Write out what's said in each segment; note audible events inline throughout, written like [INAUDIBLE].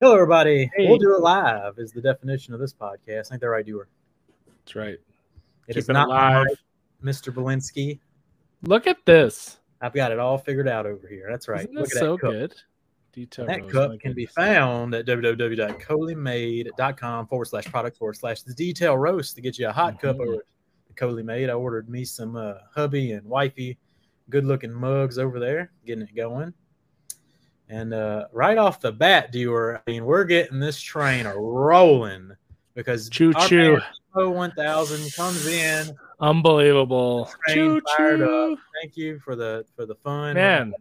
Hello, everybody. Hey. We'll do it live is the definition of this podcast. I think they're right, doer? That's right. It is Keeping not it live. Mr. Belinsky. Look at this. I've got it all figured out over here. That's right. Isn't Look at so cup. good? Detail That rose, cup can be found at www.colymade.com forward slash product forward slash the detail roast to get you a hot cup Mhm. over at the Coley Made. I ordered me some uh, hubby and wifey good looking mugs over there, getting it going. And uh, right off the bat, Dewar, I mean, we're getting this train rolling because choo choo 1000 comes in. Unbelievable. Choo choo. Thank you for the for the fun. Man,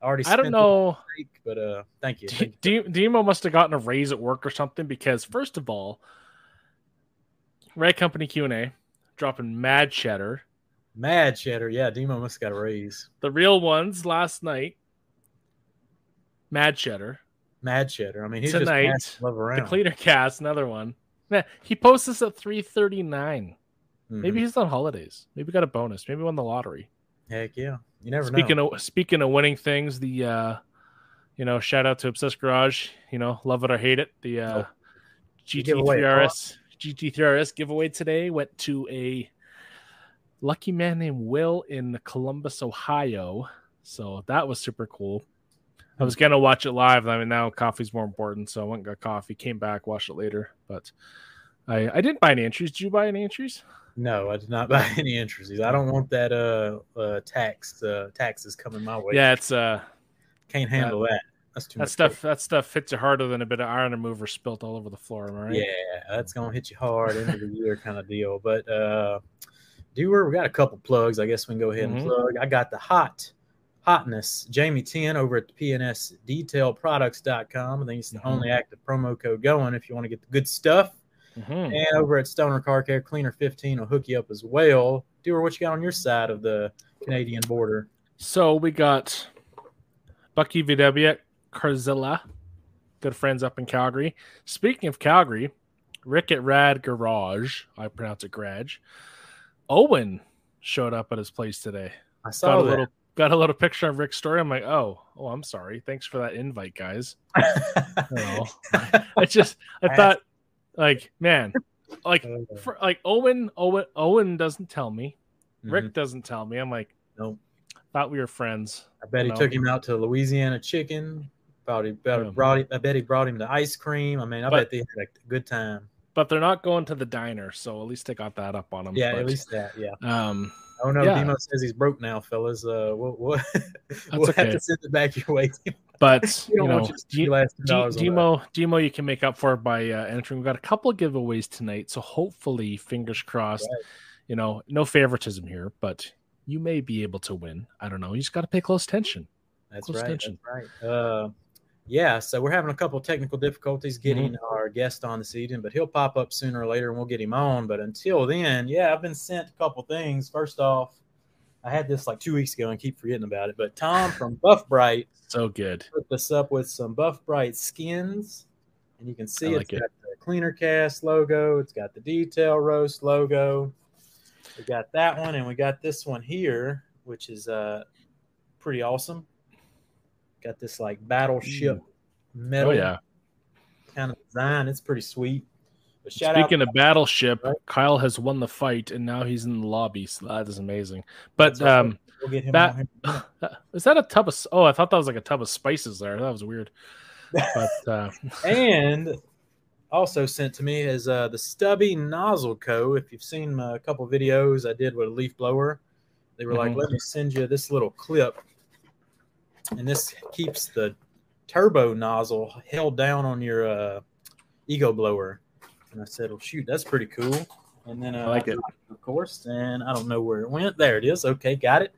I already I don't know. break, but uh, thank you. D- you. Demo must have gotten a raise at work or something because first of all, Red Company Q and A dropping mad cheddar. Mad cheddar. Yeah, Demo must have got a raise. The real ones last night. Mad cheddar. Mad cheddar. I mean, he's Tonight, just love around. The cleaner cast, another one. Man, he posts this at three thirty nine. Mhm. Maybe he's on holidays. Maybe got a bonus. Maybe won the lottery. Heck yeah. You never speaking know. of speaking of winning things, the uh you know, shout out to Obsessed Garage, you know, love it or hate it. The uh Oh. You give away a GT3RS GT3RS giveaway today went to a lucky man named Will in Columbus, Ohio. So that was super cool. I was gonna watch it live. I mean, now coffee's more important, so I went and got coffee. Came back, watched it later. But I I didn't buy any entries. Did you buy any entries? No, I did not [LAUGHS] buy any entries. I don't want that uh, uh tax uh, taxes coming my way. Yeah, it's uh Can't handle that. That's too that much. stuff that stuff hits you harder than a bit of iron remover spilt all over the floor. Am I right? Yeah, that's gonna hit you hard end of the year kind of deal. But uh Doer, we got a couple plugs. I guess we can go ahead and Mhm. plug. I got the hot hotness Jamie 10 over at the PNS detailproducts.com. I think it's the Mhm. only active promo code going if you want to get the good stuff. Mhm. And over at Stoner Car Care, Cleaner 15 will hook you up as well. Doer, what you got on your side of the Canadian border? So we got Bucky VW at Carzilla, good friends up in Calgary. Speaking of Calgary, Rick at Rad Garage, I pronounce it Garage. Owen showed up at his place today. I Got saw a that. little got a little picture of Rick's story. I'm like, oh, oh, I'm sorry. Thanks for that invite, guys. [LAUGHS] Oh. I just [LAUGHS] I thought like, man, like for, like Owen, Owen, Owen doesn't tell me. Rick Mhm. doesn't tell me. I'm like, Nope. thought we were friends. I bet he No. took him out to Louisiana Chicken. Probably about Yeah. brought him, I bet he brought him to ice cream. I mean, I But- bet they had a good time. But they're not going to the diner, so at least they got that up on them. Yeah, but, at least that. Yeah. um, Oh no, Yeah. Demo says he's broke now, fellas. Uh, we'll, we'll, [LAUGHS] we'll have to send it back your way. [LAUGHS] but [LAUGHS] you know, want you to D- D- dollars on that. Demo, Demo, you can make up for it by uh, entering. We've got a couple of giveaways tonight, so hopefully, fingers crossed. Right. You know, no favoritism here, but you may be able to win. I don't know. You just got to pay close attention. That's Close right. attention. That's right. Uh, yeah, so we're having a couple technical difficulties getting Mm-hmm. our guest on this evening, but he'll pop up sooner or later and we'll get him on. But until then, yeah, I've been sent a couple things. First off, I had this like two weeks ago and keep forgetting about it. But Tom from [LAUGHS] Buff Bright So good. put this up with some Buff Bright skins, and you can see I it's it. got the Cleaner Cast logo, it's got the Detail Roast logo. We got that one, and we got this one here, which is uh pretty awesome. Got this like battleship metal Oh yeah. kind of design. It's pretty sweet. But shout Speaking out, of battleship, Right. Kyle has won the fight, and now he's in the lobby. So that is amazing. But um, we'll get him that [LAUGHS] a tub of? Oh, I thought that was like a tub of spices there. That was weird. But [LAUGHS] uh, and [LAUGHS] also sent to me is uh, the Stubby Nozzle Co. If you've seen uh, a couple videos I did with a leaf blower, they were like, Mhm. "Let me send you this little clip," and this keeps the turbo nozzle held down on your uh, ego blower. And I said, "Well, shoot, that's pretty cool." And then uh, I like it. of course, and I don't know where it went. There it is. Okay, got it.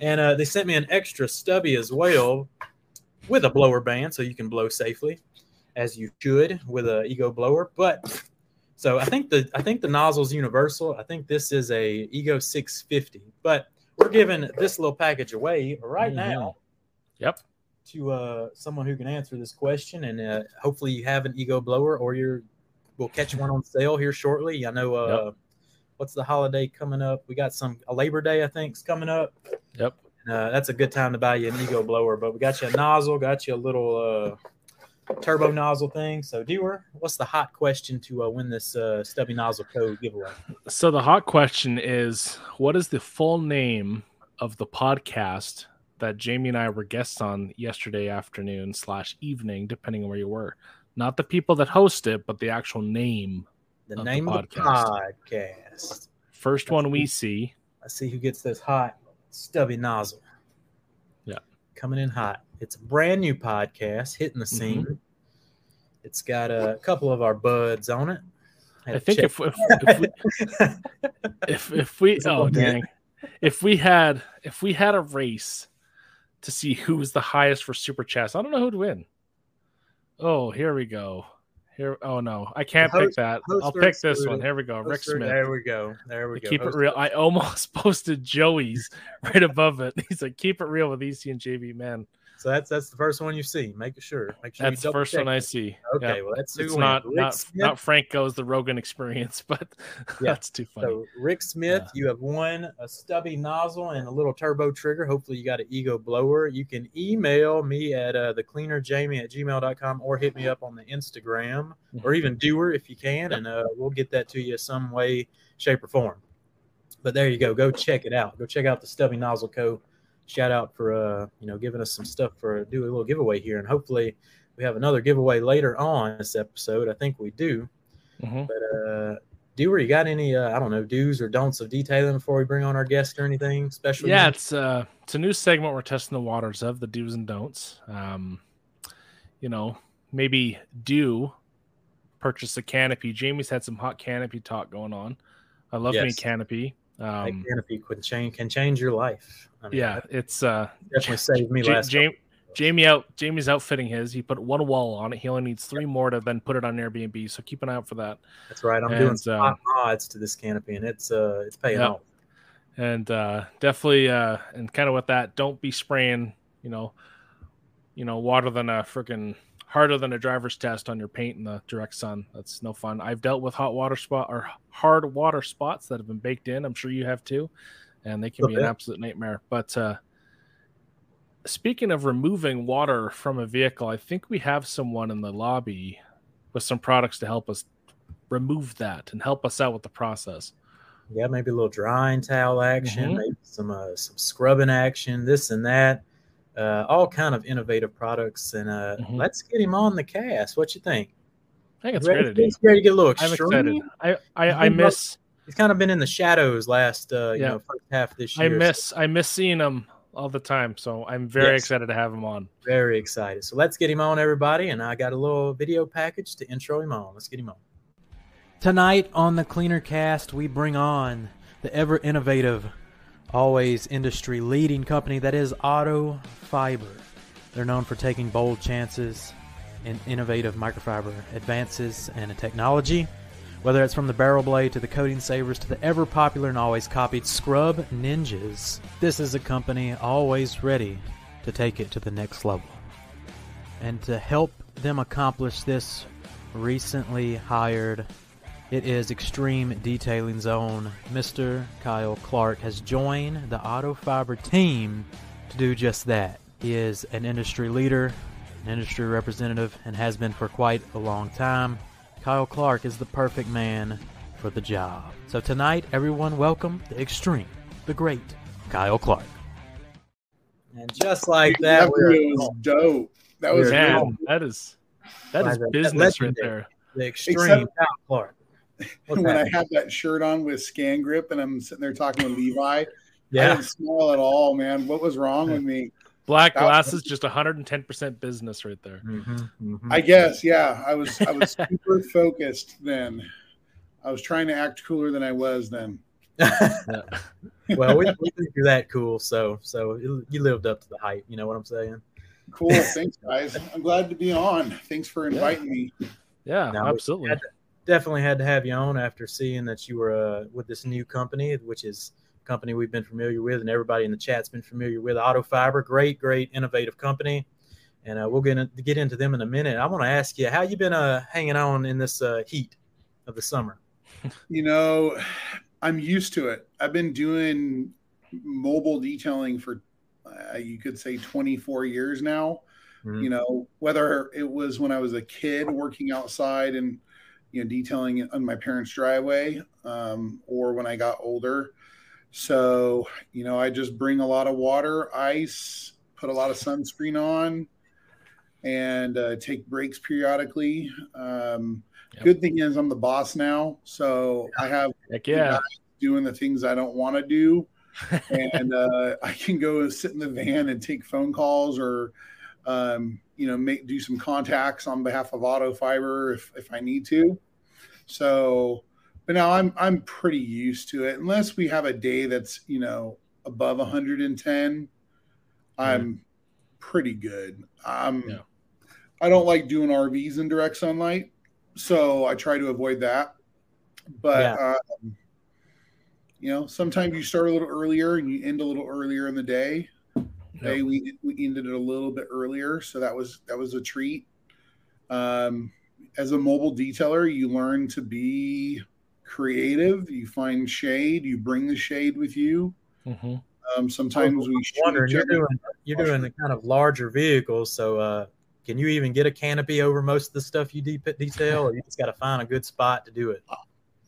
And uh, they sent me an extra stubby as well with a blower band, so you can blow safely, as you should with a ego blower. But so I think the I think the nozzle's universal. I think this is a Ego 650, but we're giving this little package away right Mhm. now yep. to uh, someone who can answer this question, and uh, hopefully you have an ego blower or you're we'll catch one on sale here shortly. I know uh, what's the holiday coming up? We got some a Labor Day I think is coming up. Yep. Uh, that's a good time to buy you an ego blower. But we got you a nozzle, got you a little uh, turbo nozzle thing. So, Dewar, what's the hot question to uh, win this uh, stubby nozzle code giveaway? So the hot question is, what is the full name of the podcast that Jamie and I were guests on yesterday afternoon slash evening, depending on where you were? Not the people that host it, but the actual name. The Of the name of the podcast. First one we see. Let's see who gets this hot stubby nozzle. Yeah. Coming in hot. It's a brand new podcast hitting the scene. Mm-hmm. It's got a couple of our buds on it. Had I think if, [LAUGHS] if, if we if if we oh dang if we had if we had a race to see who was the highest for super chats. I don't know who'd win. Oh here we go. Here oh no. I can't host- pick that. I'll pick this excluded. one here we go. Rick smith. There we go. There we The go. keep it Hoster- real i almost [LAUGHS] posted joey's right above it. [LAUGHS] He's like keep it real with ec and jv man So that's that's the first one you see. Make sure. Make sure you that's the first one i see Okay, Yeah. well that's it's not Rick not, Smith. not franco's the rogan experience [LAUGHS] but Yeah. that's too funny So Rick Smith, Yeah. you have won a stubby nozzle and a little turbo trigger. Hopefully you got an ego blower. You can email me at uh, thecleanerjamie at gmail.com or hit me up on the Instagram or even Doer if you can, and uh, we'll get that to you some way, shape, or form. But there you go. Go check it out. Go check out the Stubby Nozzle Co. Shout out for uh, you know giving us some stuff for do a little giveaway here, and hopefully we have another giveaway later on this episode. I think we do. Mhm. But uh, you got any uh, I don't know do's or don'ts of detailing before we bring on our guest or anything special? yeah it's uh it's a new segment we're testing the waters of the do's and don'ts um you know maybe do purchase a canopy jamie's had some hot canopy talk going on i love me Yes. canopy That um canopy could change can change your life. I mean, yeah it's uh definitely saved me Ja- last. Jam- jamie out jamie's outfitting his he put one wall on it he only needs three more to then put it on airbnb so keep an eye out for that That's right. I'm doing And, some um, hot mods to this canopy, and it's uh it's paying Yeah. off. and uh definitely uh and kind of with that don't be spraying you know you know water than a freaking harder than a driver's test on your paint in the direct sun that's no fun i've dealt with hot water spot or hard water spots that have been baked in i'm sure you have too and they can be an absolute nightmare but uh speaking of removing water from a vehicle i think we have someone in the lobby with some products to help us remove that and help us out with the process Yeah, maybe a little drying towel action, Mhm. maybe some uh, some scrubbing action, this and that. Uh, all kind of innovative products, and uh, Mhm. let's get him on the cast. What you think? i think it's ready, great idea. ready to get a little I'm excited. I I, I miss He's kind of been in the shadows last, uh, you know, first half of this I year. so miss I miss seeing him all the time. So I'm very Yes. excited to have him on. very excited. So let's get him on, everybody. And I got a little video package to intro him on. Let's get him on. Tonight on the Cleaner Cast, we bring on the ever innovative, always industry leading company that is Auto Fiber. They're known for taking bold chances in innovative microfiber advances and technology. Whether it's from the barrel blade to the coating savers to the ever popular and always copied Scrub Ninjas, this is a company always ready to take it to the next level. And to help them accomplish this, recently hired, it is Extreme Detailing Zone. Mr. Kyle Clark has joined the Auto Fiber team to do just that. He is an industry leader, an industry representative, and has been for quite a long time. Kyle Clark is the perfect man for the job. So tonight, everyone, welcome the Extreme, the great Kyle Clark. And just like that, That we're was dope. That was we're- Man, real. that is that By is the- that business right there. the Extreme Except- [LAUGHS] Kyle Clark. What's when I happening? have that shirt on with scan grip and I'm sitting there talking with Levi, I didn't smile at all, man. What was wrong with me? Black That- glasses, just 110% business right there. Mhm, mhm. I guess, yeah. I was I was super focused then. I was trying to act cooler than I was then. [LAUGHS] well, we, we think you're that cool, so so you you lived up to the hype. You know what I'm saying? Cool. [LAUGHS] Thanks, guys. I'm glad to be on. Thanks for inviting me. Yeah, No, absolutely. had Definitely had to have you on after seeing that you were uh, with this new company, which is a company we've been familiar with, and everybody in the chat's been familiar with. Auto Fiber, great, great, innovative company, and uh, we'll get in, get into them in a minute. I want to ask you how you been uh, hanging on in this uh, heat of the summer. [LAUGHS] You know, I'm used to it. I've been doing mobile detailing for uh, you could say 24 years now. Mhm. You know, whether it was when I was a kid working outside and you know detailing on my parents' driveway, um, or when I got older. So you know, I just bring a lot of water, ice, put a lot of sunscreen on, and uh, take breaks periodically. Um, Yep. Good thing is I'm the boss now, so I have [LAUGHS] Heck yeah. doing the things I don't want to do, and uh, [LAUGHS] I can go sit in the van and take phone calls or, um, you know, make do some contacts on behalf of Auto Fiber if if I need to. So, but now I'm I'm pretty used to it. Unless we have a day that's you know above 110, I'm pretty good. Um, Yeah. I don't like doing RVs in direct sunlight, so I try to avoid that. But Yeah. um, you know, sometimes you start a little earlier and you end a little earlier in the day. Today we we ended it a little bit earlier, so that was that was a treat. Um, as a mobile detailer, you learn to be creative. You find shade. You bring the shade with you. hmm Um, sometimes we shoot wondering each you're doing you're doing the kind of larger vehicles, so uh, can you even get a canopy over most of the stuff you de- detail, or you just got to find a good spot to do it?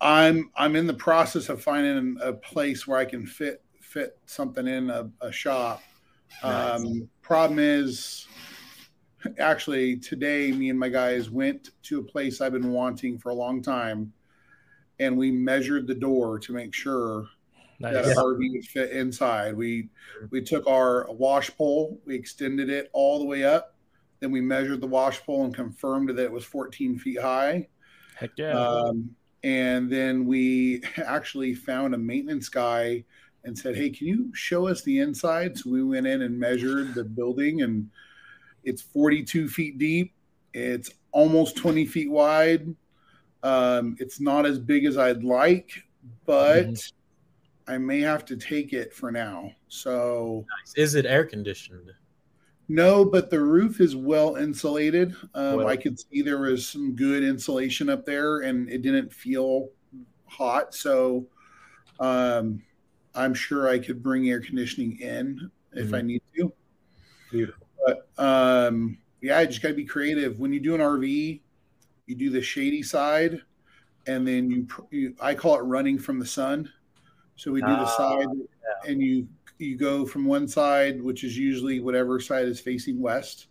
I'm I'm in the process of finding a place where I can fit fit something in a, a shop. Nice. Um, problem is, actually, today me and my guys went to a place I've been wanting for a long time, and we measured the door to make sure that Nice. our RV would fit inside. We we took our wash pole, we extended it all the way up, then we measured the wash pole and confirmed that it was 14 feet high. Heck yeah. Um, and then we [LAUGHS] actually found a maintenance guy and said, Hey, can you show us the inside? So we went in and measured the building, and it's 42 feet deep. It's almost 20 feet wide. Um, it's not as big as I'd like, but Mhm. I may have to take it for now. So, Is it air conditioned? no, but the roof is well insulated. Um, Well- I could see there was some good insulation up there, and it didn't feel hot. So, um, I'm sure I could bring air conditioning in if I need to. Beautiful. But um, yeah, I just got to be creative. When you do an RV, you do the shady side, and then you, you I call it running from the sun. So we do the Ah, side, and you you go from one side, which is usually whatever side is facing west.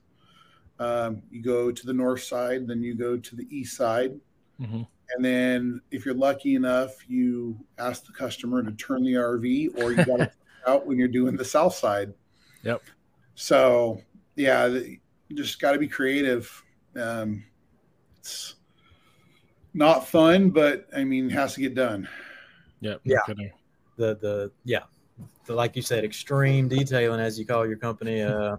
Um, you go to the north side, then you go to the east side, Mhm. and then if you're lucky enough, you ask the customer to turn the RV, or you got to [LAUGHS] out when you're doing the south side. Yep. So yeah, the, just got to be creative. Um, it's not fun, but I mean, it has to get done. Yep. Yeah. no kidding. The the yeah, the, like you said, extreme detailing as you call your company. Uh,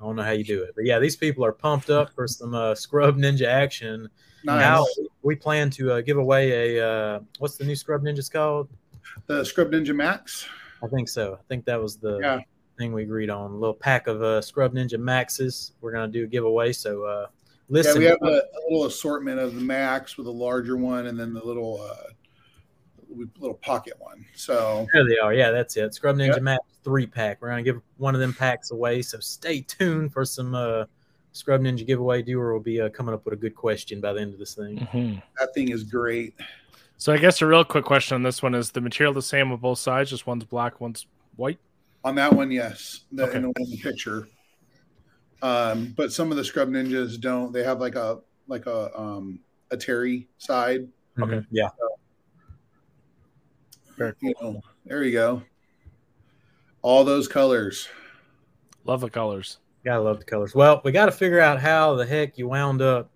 I don't know how you do it, but yeah, these people are pumped up for some uh, Scrub Ninja action. Nice. Now we plan to uh, give away a uh, what's the new Scrub Ninjas called? the Scrub Ninja Max. I think so. I think that was the Yeah. thing we agreed on. A little pack of uh, Scrub Ninja Maxes. We're gonna do a giveaway. So uh, listen, Yeah, we have a, a little assortment of the Max with a larger one, and then the little uh, little pocket one. So there they are. Yeah, that's it. Scrub Ninja Yep. Max three pack. We're gonna give one of them packs away. So stay tuned for some uh, Scrub Ninja giveaway. Doer will be uh, coming up with a good question by the end of this thing. Mhm. that thing is great. So I guess a real quick question on this one is the material the same on both sides, just one's black, one's white. On that one, yes, the, Okay. in, the, in the picture. Um, but some of the Scrub Ninjas don't. They have like a like a um, a Terry side. Okay. Yeah. Very You know, there you go. All those colors. Love the colors. Gotta love the colors. Well, we got to figure out how the heck you wound up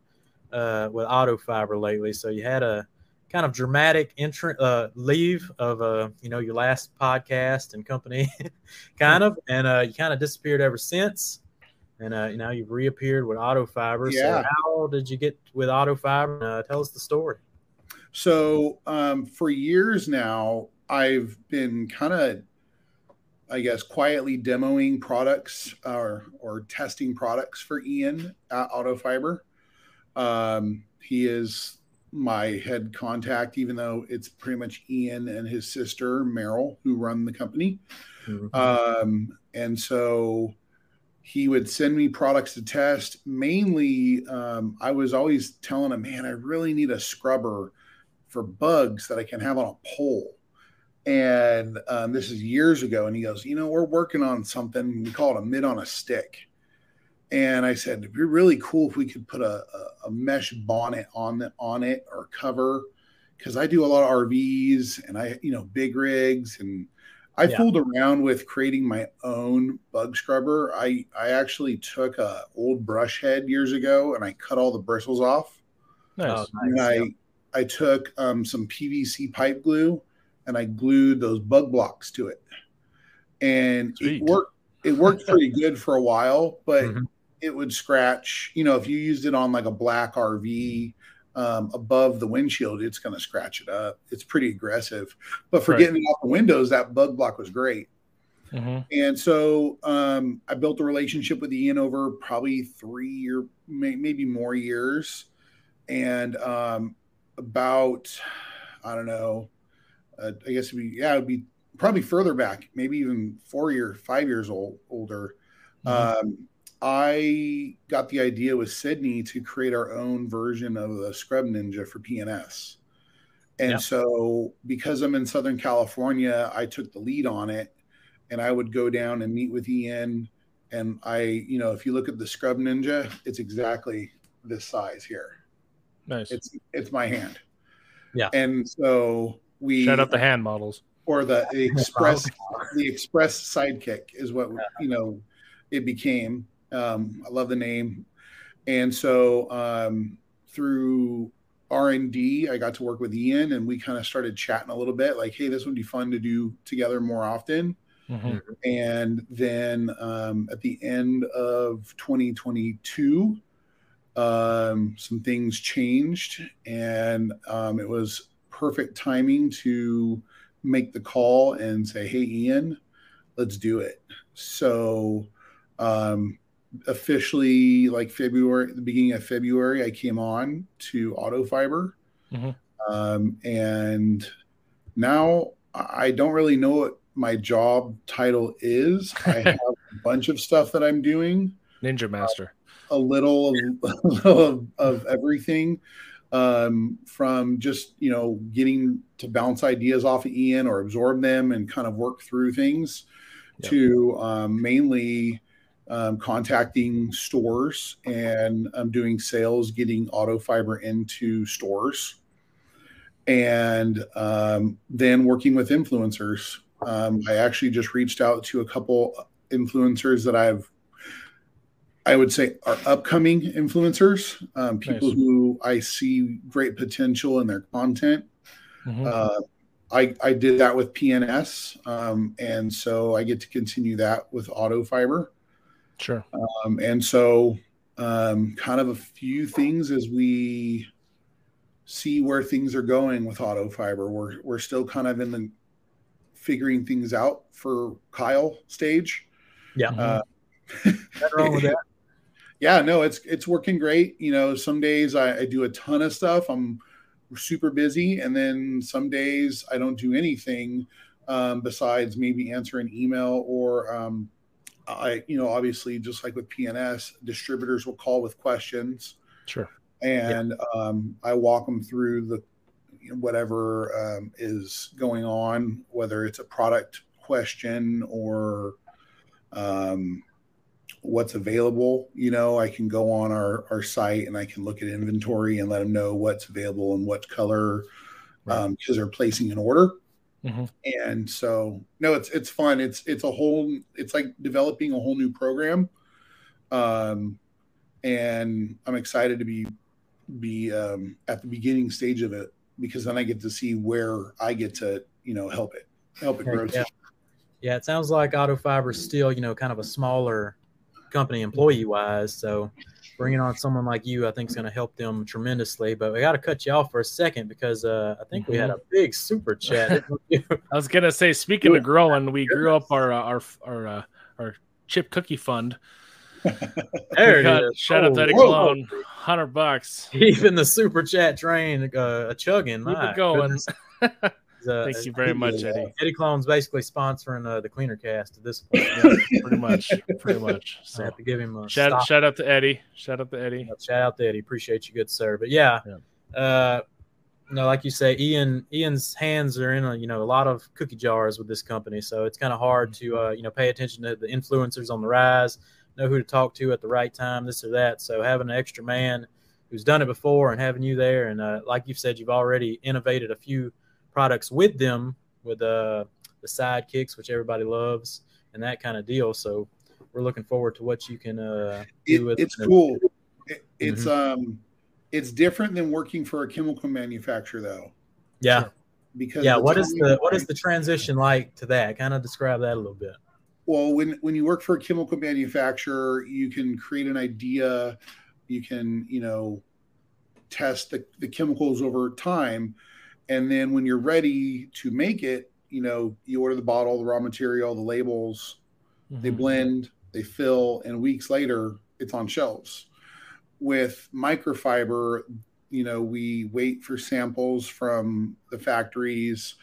uh, with auto fiber lately. So you had a kind of dramatic entrant uh, leave of uh, you know your last podcast and company, [LAUGHS] kind of, and uh, you kind of disappeared ever since. And uh, now you've reappeared with auto fiber. Yeah. So how did you get with auto fiber? Uh, tell us the story. So um, for years now, I've been kind of, I guess, quietly demoing products or or testing products for Ian at Auto Fiber. Um, he is my head contact, even though it's pretty much Ian and his sister Meryl who run the company. Mhm. Um, and so he would send me products to test. Mainly, um, I was always telling him, man, I really need a scrubber for bugs that I can have on a pole. And um, this is years ago. And he goes, you know, we're working on something. We call it a mitt on a stick. And I said, it'd be really cool if we could put a, a, a mesh bonnet on the, on it or cover, because I do a lot of RVs and I, you know, big rigs and I yeah. fooled around with creating my own bug scrubber. I I actually took a old brush head years ago and I cut all the bristles off. Nice. And I yeah. I took um, some PVC pipe glue and I glued those bug blocks to it, and Sweet. it worked. It worked pretty good for a while, but mm-hmm. it would scratch. You know, if you used it on like a black RV um, above the windshield, it's going to scratch it up. It's pretty aggressive. But for right. getting it off the windows, that bug block was great. Mm-hmm. And so um, I built a relationship with Ian over probably three or maybe more years. And um, about, I don't know, uh, I guess it'd be, yeah, it'd be probably further back, maybe even four year, five years old, older. Mm-hmm. Um, I got the idea with Sydney to create our own version of the Scrub Ninja for PNS. And yeah. so, because I'm in Southern California, I took the lead on it and I would go down and meet with Ian. And I, you know, if you look at the Scrub Ninja, it's exactly this size here. Nice. It's it's my hand. Yeah. And so we shut up the hand models. Or the, the [LAUGHS] express the express sidekick is what you know it became. Um, I love the name, and so um, through R and D, I got to work with Ian, and we kind of started chatting a little bit, like, "Hey, this would be fun to do together more often." Mm-hmm. And then um, at the end of 2022, um, some things changed, and um, it was perfect timing to make the call and say, "Hey, Ian, let's do it." So um, officially like February, the beginning of February, I came on to Auto Fiber, mm-hmm. um, and now I don't really know what my job title is. [LAUGHS] I have a bunch of stuff that I'm doing. Ninja Master. Uh, a little, a little of, of everything, um, from just you know getting to bounce ideas off of Ian or absorb them and kind of work through things, yep. to um, mainly um, contacting stores and I'm doing sales, getting auto fiber into stores, and um, then working with influencers. Um, I actually just reached out to a couple influencers that I've, I would say, are upcoming influencers, um, people nice. who I see great potential in their content. Mm-hmm. Uh, I, I did that with PNS, um, and so I get to continue that with Auto Fiber. Sure. Um, and so, um, kind of a few things as we see where things are going with auto fiber. We're we're still kind of in the figuring things out for Kyle stage. Yeah. Uh, wrong with that. [LAUGHS] Yeah, no, it's it's working great. You know, some days I, I do a ton of stuff. I'm super busy, and then some days I don't do anything um, besides maybe answer an email or um, I, you know, obviously, just like with PNS, distributors will call with questions. Sure. And yeah. um, I walk them through the whatever um, is going on, whether it's a product question or um, what's available. You know, I can go on our, our site and I can look at inventory and let them know what's available and what color because right. um, they're placing an order. Mm-hmm. And so, no, it's it's fun. It's it's a whole. It's like developing a whole new program, um, and I'm excited to be be um, at the beginning stage of it because then I get to see where I get to you know help it help it grow. Yeah, yeah it sounds like Auto Fiber is still you know kind of a smaller company employee wise, so bringing on someone like you, I think, is going to help them tremendously. But we got to cut you off for a second because uh, I think we had a mm-hmm. big super chat. [LAUGHS] I was going to say, speaking of growing, we grew up our uh, our our uh, our chip cookie fund. [LAUGHS] there it got, is. Shout out to Eddie Clone, hundred bucks. Even the super chat train uh, chugging. Keep it going. [LAUGHS] Uh, Thank you very much, Eddie. Eddie Clone's basically sponsoring uh, the Cleaner Cast at this point. [LAUGHS] Yeah, pretty much, pretty much. [LAUGHS] So I So have to give him a shout stop. shout out to Eddie. Shout out to Eddie. Shout out to Eddie. Appreciate you, good sir. But yeah, uh, you know, like you say, Ian Ian's hands are in a you know a lot of cookie jars with this company, so it's kind of hard to uh, you know pay attention to the influencers on the rise, know who to talk to at the right time, this or that. So having an extra man who's done it before and having you there, and uh, like you've said, you've already innovated a few products with them with uh, the sidekicks, which everybody loves, and that kind of deal. So we're looking forward to what you can uh, It- do with it's it. cool. It- it's um, it's different than working for a chemical manufacturer, though. Yeah. Because yeah what is the what is the transition like to that kind of describe that a little bit well when when you work for a chemical manufacturer you can create an idea you can you know test the, the chemicals over time and then when you're ready to make it you know you order the bottle the raw material the labels they Mhm. blend they fill and weeks later it's on shelves with microfiber you know we wait for samples from the factories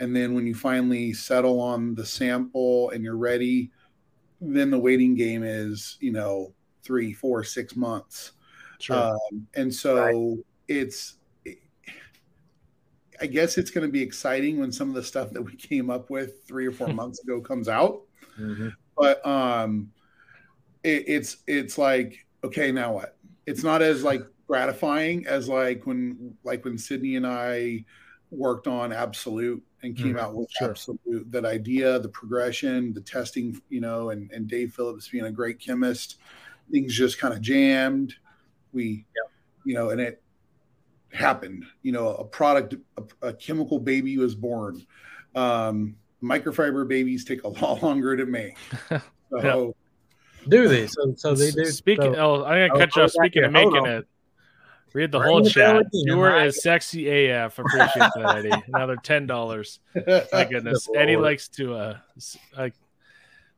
and then when you finally settle on the sample and you're ready then the waiting game is you know three four six months Sure. um, and so it's i guess it's going to be exciting when some of the stuff that we came up with three or four [LAUGHS] months ago comes out. But um it, it's it's like okay now what? It's not as like gratifying as like when like when sydney and i worked on absolute and came Mhm, out with sure. absolute that idea the progression the testing you know and and dave phillips being a great chemist things just kind of jammed. We you know and it happened you know a product a, a chemical baby was born um microfiber babies take a [LAUGHS] lot longer to make [LAUGHS] so do they so so they do Speaking, so, oh, I'm gonna Oh, cut you off. Speaking of making it, read the whole chat. You were as sexy AF. Appreciate that, Eddie. [LAUGHS] Another ten dollars. My goodness, Good Eddie likes to uh, like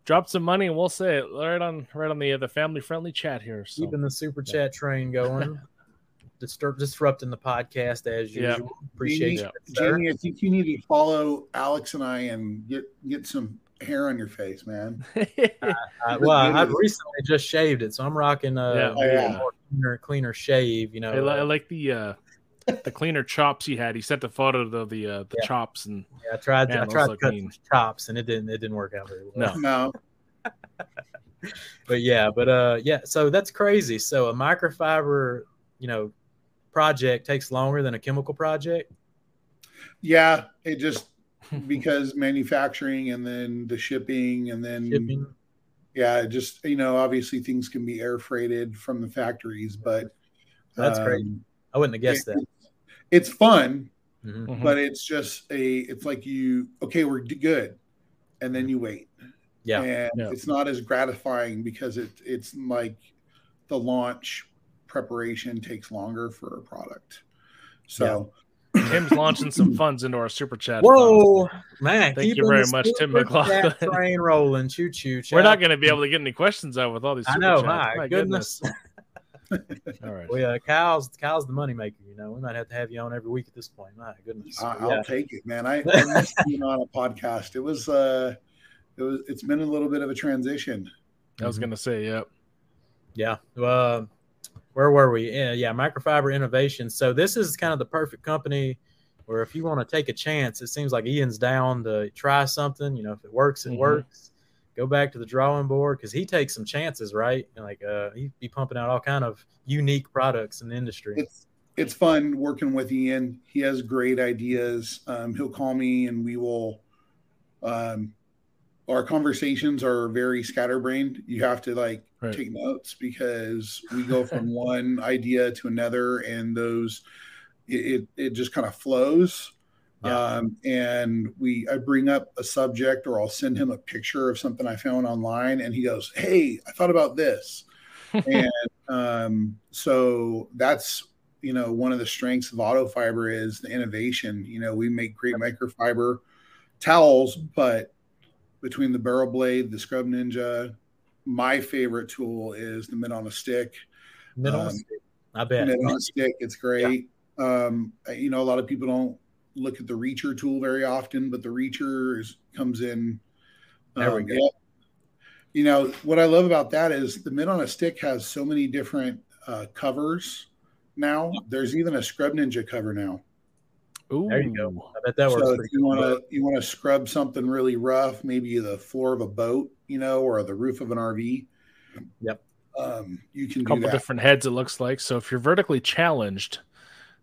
drop some money, and we'll say it right on right on the uh, the family friendly chat here. So keeping the super chat train going disturb disrupting the podcast as Yeah. usual appreciate Jamie, you sir. Jamie, I think you need to follow Alex and I and get get some hair on your face, man. [LAUGHS] Uh, well i've recently just shaved it so i'm rocking a Yeah. Oh, yeah. more cleaner, cleaner shave you know I, li- I uh, like the uh, the cleaner chops he had. He sent the photo of the uh, the Yeah. chops and yeah, i tried Man, i tried to cut mean. some chops and it didn't it didn't work out very well No. No, [LAUGHS] but yeah but uh yeah so that's crazy so a microfiber you know project takes longer than a chemical project yeah, it just because [LAUGHS] manufacturing and then the shipping and then shipping yeah, just you know obviously things can be air freighted from the factories, but That's great. um, i wouldn't have guessed that It's fun, Mhm. Mhm. but it's just a it's like you okay we're good, and then you wait. yeah and Yeah. it's not as gratifying because it it's like the launch preparation takes longer for a product. So [CLEARS THROAT] Tim's launching some funds into our super chat. funds. Whoa, man! Thank you very much, Tim super McLaughlin. [LAUGHS] Train rolling, choo choo. We're not going to be able to get any questions out with all these. I know, chats. my, goodness. [LAUGHS] All right. well, yeah, Kyle's Kyle's the moneymaker. You know, we might have to have you on every week at this point. My goodness. I, But I'll yeah. take it, man. I, I [LAUGHS] miss being on a podcast. It was uh it was it's been a little bit of a transition. I was going to say, yeah. Yeah. Uh, where were we? Yeah, yeah, microfiber innovation. So this is kind of the perfect company where if you want to take a chance, it seems like Ian's down to try something. You know, if it works, it Mhm. works. Go back to the drawing board because he takes some chances, right? And like uh, he'd be pumping out all kind of unique products in the industry. It's it's fun working with Ian. He has great ideas. Um, he'll call me and we will um our conversations are very scatterbrained. You have to like Right. take notes because we go [LAUGHS] from one idea to another and those it it, just kind of flows. Yeah. Um, and we I bring up a subject or I'll send him a picture of something I found online and he goes, Hey, I thought about this. [LAUGHS] and um, so that's you know one of the strengths of auto fiber is the innovation you know we make great microfiber towels but between the barrel blade the scrub ninja my favorite tool is the mitt on a stick Middle, um, I bet. mitt on a stick it's great um, you know a lot of people don't look at the reacher tool very often, but the reacher is, comes in. There we um, go. yeah. You know what I love about that is the mitt on a stick has so many different uh, covers. Now there's even a Scrub Ninja cover now. Ooh. There you go. I bet that works. so if you want to you want to scrub something really rough, maybe the floor of a boat, you know, or the roof of an RV. Yep. Um, you can a do couple that. different heads it looks like so if you're vertically challenged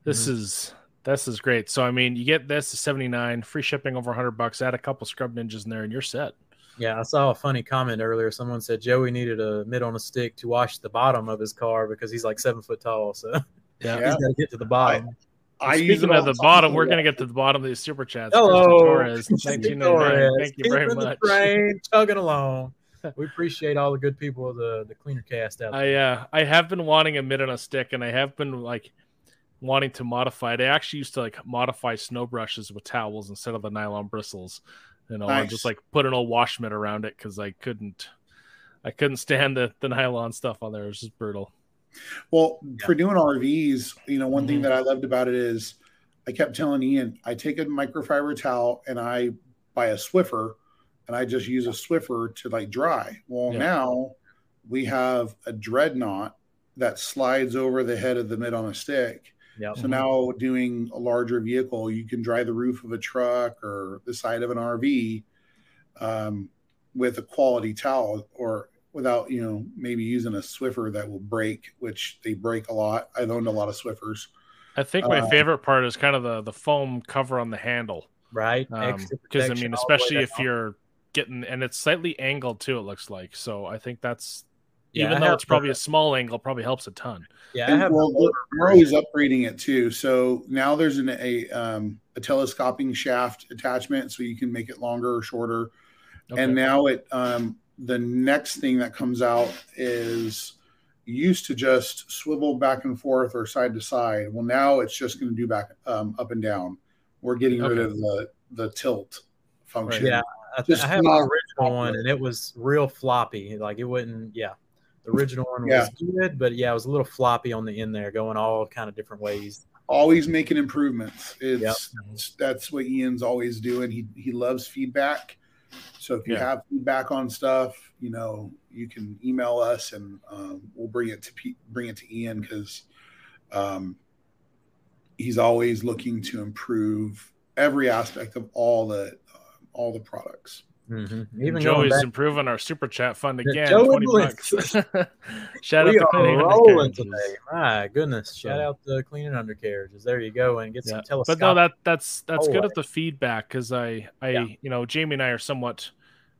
this Mm-hmm. is this is great so i mean you get this to 79 free shipping over 100 bucks add a couple scrub ninjas in there and you're set Yeah, I saw a funny comment earlier. Someone said Joey needed a mitt on a stick to wash the bottom of his car because he's like seven foot tall. So [LAUGHS] Yeah. he's got to get to the bottom. I use speaking it all of the time. bottom we're going to get to the bottom of these super chats Hello, Torres, Steve 1999. Torres, thank you very keeping the much train [LAUGHS] chugging along. We appreciate all the good people of the the cleaner cast out there. I uh I have been wanting a mitt on a stick, and I have been like wanting to modify it. I actually used to like modify snow brushes with towels instead of the nylon bristles. You know, and Nice. just like put an old wash mitt around it because I couldn't I couldn't stand the, the nylon stuff on there. It was just brutal. Well, Yeah. for doing RVs, you know, one thing Mhm. that I loved about it is I kept telling Ian, I take a microfiber towel and I buy a Swiffer and I just use a Swiffer to like dry. Well, Yeah. now we have a dreadnought that slides over the head of the mitt on a stick. Yep. So now doing a larger vehicle, you can dry the roof of a truck or the side of an RV um, with a quality towel or without, you know, maybe using a Swiffer that will break, which they break a lot. I've owned a lot of Swiffers. I think my Uh, favorite part is kind of the the foam cover on the handle. right? Because Um, I mean, all the way especially if down. you're getting and it's slightly angled too, it looks like. So I think that's Yeah, I even though it's probably the- a small angle, probably helps a ton. yeah, I And, have well, the we're always upgrading it too. So now there's an, a um, a telescoping shaft attachment, so you can make it longer or shorter. Okay. And now it um, the next thing that comes out is used to just swivel back and forth or side to side. Well, now it's just going to do back um, up and down. We're getting rid of the the tilt function. Yeah, I, Just I have not the original one, and it was real floppy. Like it wouldn't. Yeah, the original one was good, but yeah, it was a little floppy on the end there, going all kind of different ways. Always making improvements. It's Yep. that's, that's what Ian's always doing. He he loves feedback. So if you Yeah. have feedback on stuff, you know, you can email us and um, we'll bring it to P- bring it to Ian because um, he's always looking to improve every aspect of all the uh, all the products. Mm-hmm. Even Joey's back- improving our super chat fund again. Joey 20 bucks. [LAUGHS] Shout out we to are Cleaning rolling today. My goodness! Shout out to cleaning undercarriages. There you go, and get some Yeah. telescopic. But no, that that's that's Oh, good at the feedback because I I Yeah. you know Jamie and I are somewhat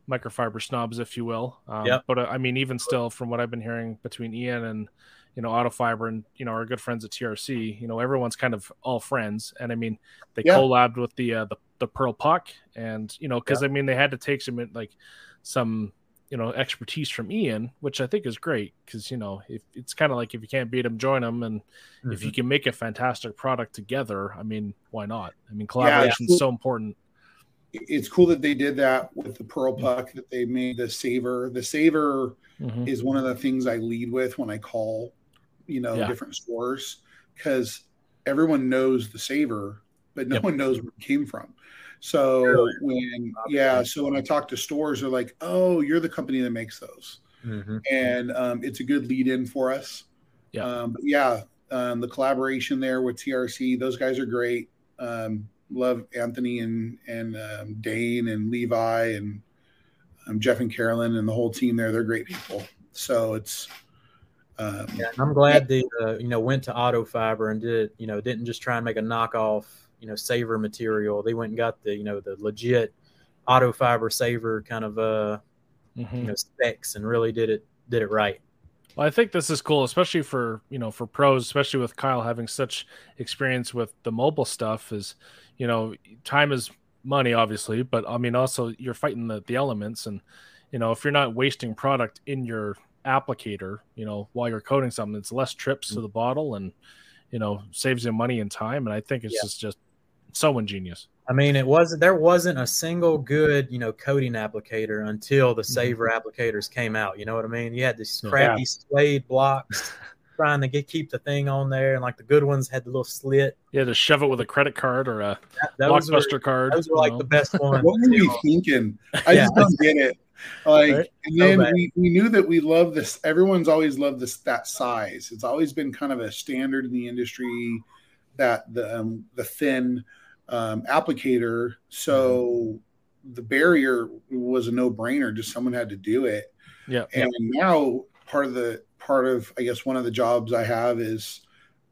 microfiber snobs, if you will. Um, Yep. But uh, I mean, even still, from what I've been hearing between Ian and you know Autofiber and you know our good friends at TRC, you know everyone's kind of all friends, and I mean they collabed with the uh, the the Pearl Puck, and you know because I mean they had to take some like some you know expertise from Ian, which I think is great because you know if it's kind of like if you can't beat them, join them, and if Mhm. you can make a fantastic product together, I mean, why not? I mean, collaboration Yeah. is so important. It's cool that they did that with the Pearl Puck that they made the saver. The saver Mhm. is one of the things I lead with when I call, you know, Yeah. different stores because everyone knows the saver, but no Yep. one knows where it came from. So Really? when yeah, so when I talk to stores, they're like, "Oh, you're the company that makes those," Mhm. and um, it's a good lead in for us. Yeah. um, but yeah, um, the collaboration there with TRC, those guys are great. Um, love Anthony and and um, Dane and Levi and um, Jeff and Carolyn and the whole team there. They're great people. So it's um, Yeah, I'm glad they uh, you know went to auto fiber and did you know didn't just try and make a knockoff you know saver material. They went and got the you know the legit auto fiber saver kind of uh Mhm. you know specs and really did it did it right. Well, I think this is cool, especially for you know for pros, especially with Kyle having such experience with the mobile stuff. Is you know time is money, obviously, but I mean also you're fighting the the elements, and you know if you're not wasting product in your applicator, you know while you're coating something, it's less trips to the bottle, and you know saves you money and time. And I think it's Yeah. just just so ingenious. I mean, it wasn't there wasn't a single good, you know, coating applicator until the Mhm. saver applicators came out. You know what I mean? You had these Yeah. crappy suede blocks, [LAUGHS] trying to get keep the thing on there, and like the good ones had the little slit. Yeah, to shove it with a credit card or a That, those were, blockbuster card. those were like know. the best [LAUGHS] ones. What were you thinking? I Yeah. just don't get it. Like, Right? and then bad. we, we knew that we love this. Everyone's always loved this that size. It's always been kind of a standard in the industry that the um, the thin um, applicator. So Mm-hmm. the barrier was a no brainer. Just someone had to do it. Yeah. And now part of the part of I guess one of the jobs I have is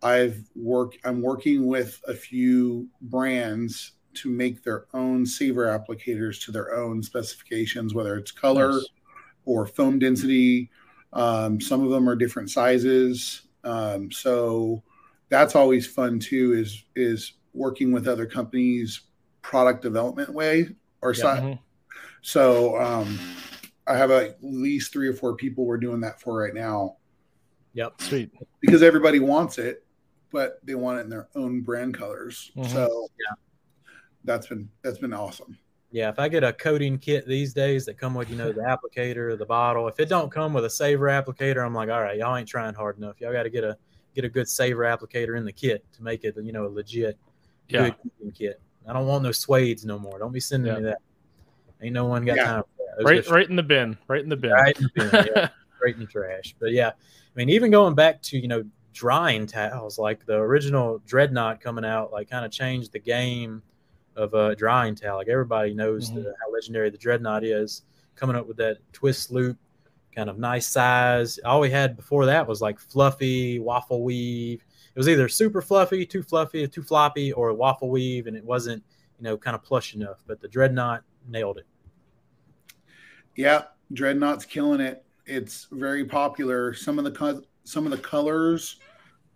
I've work I'm working with a few brands to make their own saver applicators to their own specifications, whether it's color Nice. or foam density. Um, some of them are different sizes. Um, so that's always fun too, is is working with other companies product development way or Yeah. side. Mhm. So um, I have at least three or four people we're doing that for right now Yep. Sweet. because everybody wants it, but they want it in their own brand colors. Mhm. So Yeah. that's been that's been awesome. Yeah, if I get a coating kit these days that come with, you know, the [LAUGHS] applicator, the bottle, if it don't come with a saver applicator, I'm like, all right, y'all ain't trying hard enough. Y'all got to get a get a good saver applicator in the kit to make it, you know, a legit Yeah. good coating kit. I don't want no suedes no more. Don't be sending me that. Ain't no one got Yeah. time for that. Those Right, right in the bin. Right in the bin. Right in the bin, yeah. [LAUGHS] straight in the trash. But yeah, I mean, even going back to you know drying towels, like the original Dreadnought coming out, like kind of changed the game of uh, drying towel. Like everybody knows the, how legendary the Dreadnought is, coming up with that twist loop, kind of nice size. All we had before that was like fluffy waffle weave. It was either super fluffy, too fluffy, too floppy, or a waffle weave, and it wasn't you know kind of plush enough. But the Dreadnought nailed it. Yeah, Dreadnought's killing it. It's very popular. Some of the co- some of the colors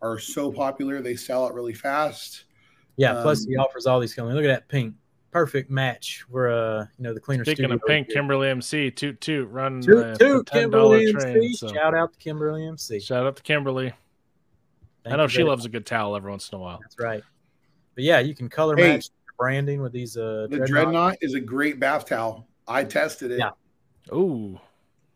are so popular they sell out really fast. Yeah. plus, Um, he offers all these colors. Look at that pink, perfect match. Where uh, you know, the cleaner. Speaking studio of pink, here. Kimberly MC, toot toot, run Toot, uh, toot, the ten dollar Kimberly train. MC. So Shout out to Kimberly MC. shout out to Kimberly. Thank I know she very loves a good towel every once in a while. That's right. But yeah, you can color Hey. match your branding with these uh The dreadnought. Dreadnought is a great bath towel. I tested it. Yeah. Ooh,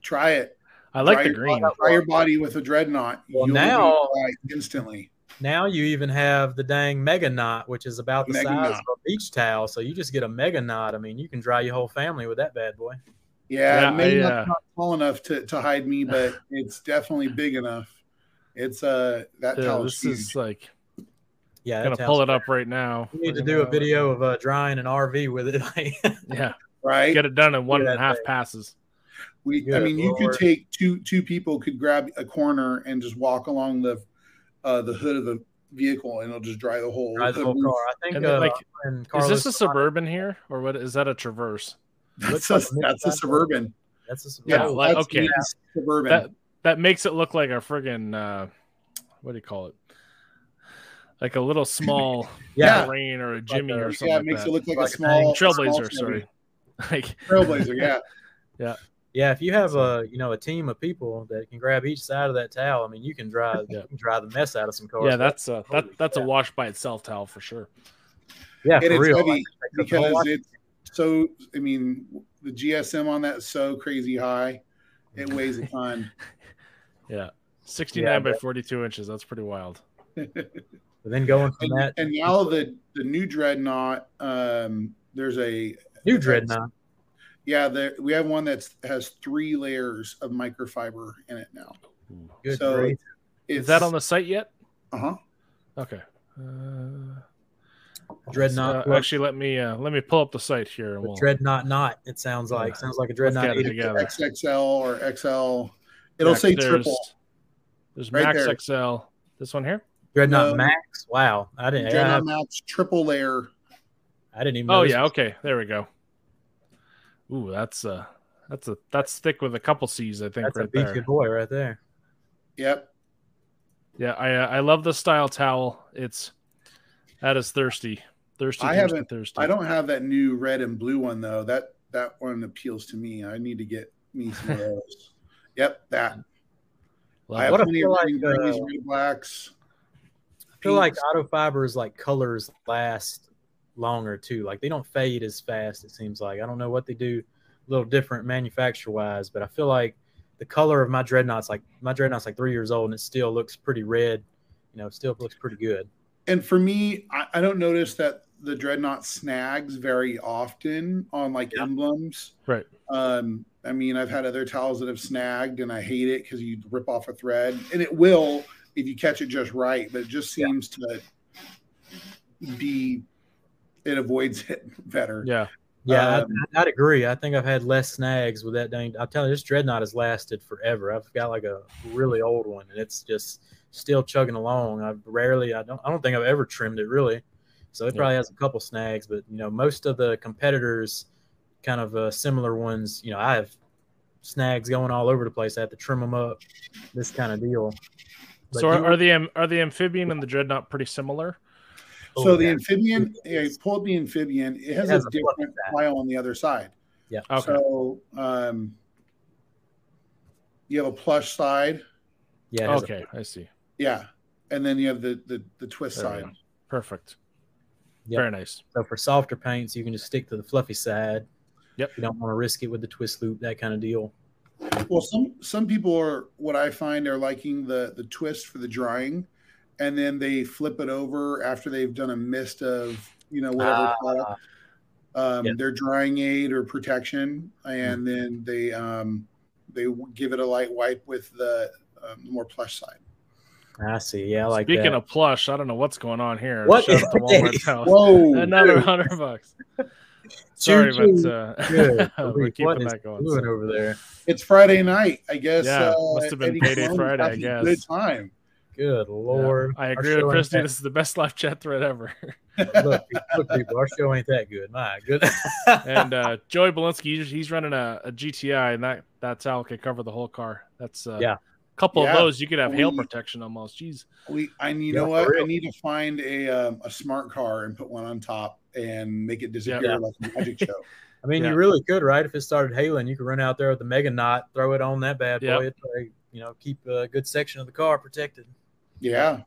Try it. I like Dry the your- green. Dry your body with a Dreadnought. Well, You'll now- instantly. Now you even have the dang Mega Knot, which is about the Mega size Knot. of a beach towel. So you just get a Mega Knot. I mean, you can dry your whole family with that bad boy. Yeah, Yeah, maybe I, not, uh, not tall enough to, to hide me, but it's definitely big enough. It's uh that Yeah, towel this huge. is like Yeah, gonna pull towel's it up right now. We need to We're do a gonna- video of uh, drying an RV with it. [LAUGHS] Yeah, right. get it done in one and a that half thing. passes. We, I Good mean, you could take two two people could grab a corner and just walk along the uh, the hood of the vehicle, and it'll just dry the whole. Dry the whole car. I think uh, like, Is this a suburban here, or what? Is that a Traverse? That's a, like that's a suburban. That's a Yeah, oh, like- okay. me, suburban. That that makes it look like a friggin' uh, what do you call it? Like a little small [LAUGHS] yeah. rain or a Jimmy a- or something yeah, it makes that. it look like, Like a a small Trailblazer, small sorry. [LAUGHS] Like Trailblazer. Yeah, [LAUGHS] Yeah, yeah. if you have a you know a team of people that can grab each side of that towel, I mean, you can dry Yeah. you can dry the mess out of some cars. yeah, that's a that Holy that's a wash by itself towel for sure. yeah, and for it's real. heavy Like, the because it's so. I mean, the GSM on that is so crazy high. It weighs a ton. Yeah. 69 Yeah, by but- 42 inches. That's pretty wild. [LAUGHS] but then going from and, that and now the the new dreadnought um there's a new dreadnought. yeah there we have one that has three layers of microfiber in it now Good so Is that on the site yet? uh-huh Okay. Uh, dreadnought. uh, actually, let me uh, let me pull up the site here. And the we'll, dreadnought knot. It sounds like Yeah. sounds like a Let's dreadnought. get it together. xxl or xl it'll Max- say there's, triple There's Right Max there. XL. This one here. Dreadnought No. Max. Wow, I didn't. I, dreadnought max triple layer I didn't even. Oh this yeah. was- Okay. There we go. Ooh, that's uh that's a that's thick with a couple C's. I think that's a beefy there. boy right there. yep Yeah, I uh, I love the style towel. It's that is thirsty, thirsty, I thirsty, haven't- thirsty. i don't have that new red and blue one though that that one appeals to me i need to get me some of [LAUGHS] those yep that Love i have What plenty feel of like, green, greens, uh, red blacks I feel like pinks. auto fibers like colors last longer too. Like they don't fade as fast. It seems like I don't know what they do a little different manufacturer wise, but I feel like the color of my dreadnought's like my dreadnought's like three years old and it still looks pretty red. You know, it still looks pretty good. And for me, I, I don't notice that the dreadnought snags very often on like Yeah. emblems. Right. Um, I mean, I've had other towels that have snagged, and I hate it because you rip off a thread, and it will if you catch it just right. But it just Yeah. seems to be it avoids it [LAUGHS] better. Yeah. Yeah, Um, I, I'd agree. I think I've had less snags with that dang. I'll tell you, this dreadnought has lasted forever. I've got like a really old one, and it's just still chugging along. I've rarely, I don't, I don't think I've ever trimmed it really. So it Yeah. probably has a couple snags, but you know, most of the competitors, kind of uh, similar ones, you know, I have snags going all over the place. I have to trim them up. This kind of deal. But so are, are the are the amphibian and the dreadnought pretty similar? So Oh, the yeah. amphibian, yeah, you pull up the amphibian, it has, It has a a different side. file on the other side. Yeah. Okay. So um, you have a plush side, yeah, it has a- okay, I see. yeah, and then you have the the, the twist There side. Perfect. Yep. Very nice. So for softer paints, you can just stick to the fluffy side. Yep. You don't want to risk it with the twist loop, that kind of deal. Well, some some people are what I find are liking the the twist for the drying, and then they flip it over after they've done a mist of you know whatever product, um, yeah. their drying aid or protection, and then they um, they give it a light wipe with the um, more plush side. I see. Yeah, I like Speaking that. of plush, I don't know what's going on here. What Shout out to Walmart's house. Whoa! [LAUGHS] Another hundred bucks. Sorry, Choo-choo. but uh, [LAUGHS] we're keeping is that going. doing so. over there? It's Friday night, I guess. Yeah, uh, must have been Eddie payday Colon's Friday, I guess. Good time. Good lord! I agree show with Christy. This is the best live chat thread ever. [LAUGHS] look, look, people, our show ain't that good. My good. [LAUGHS] and uh, Joey Belinsky, he's, he's running a, a GTI, and that that's how it could cover the whole car. That's uh, Yeah. A couple Yeah. of those, you could have hail protection almost. Jeez. We, I, you Yeah, know what? I need to find a um, a smart car and put one on top and make it disappear Yeah. like a magic [LAUGHS] show. I mean, Yeah. you really could, right? If it started hailing, you could run out there with the mega knot, throw it on that bad boy, Yep. it'd you know, keep a good section of the car protected. Yeah,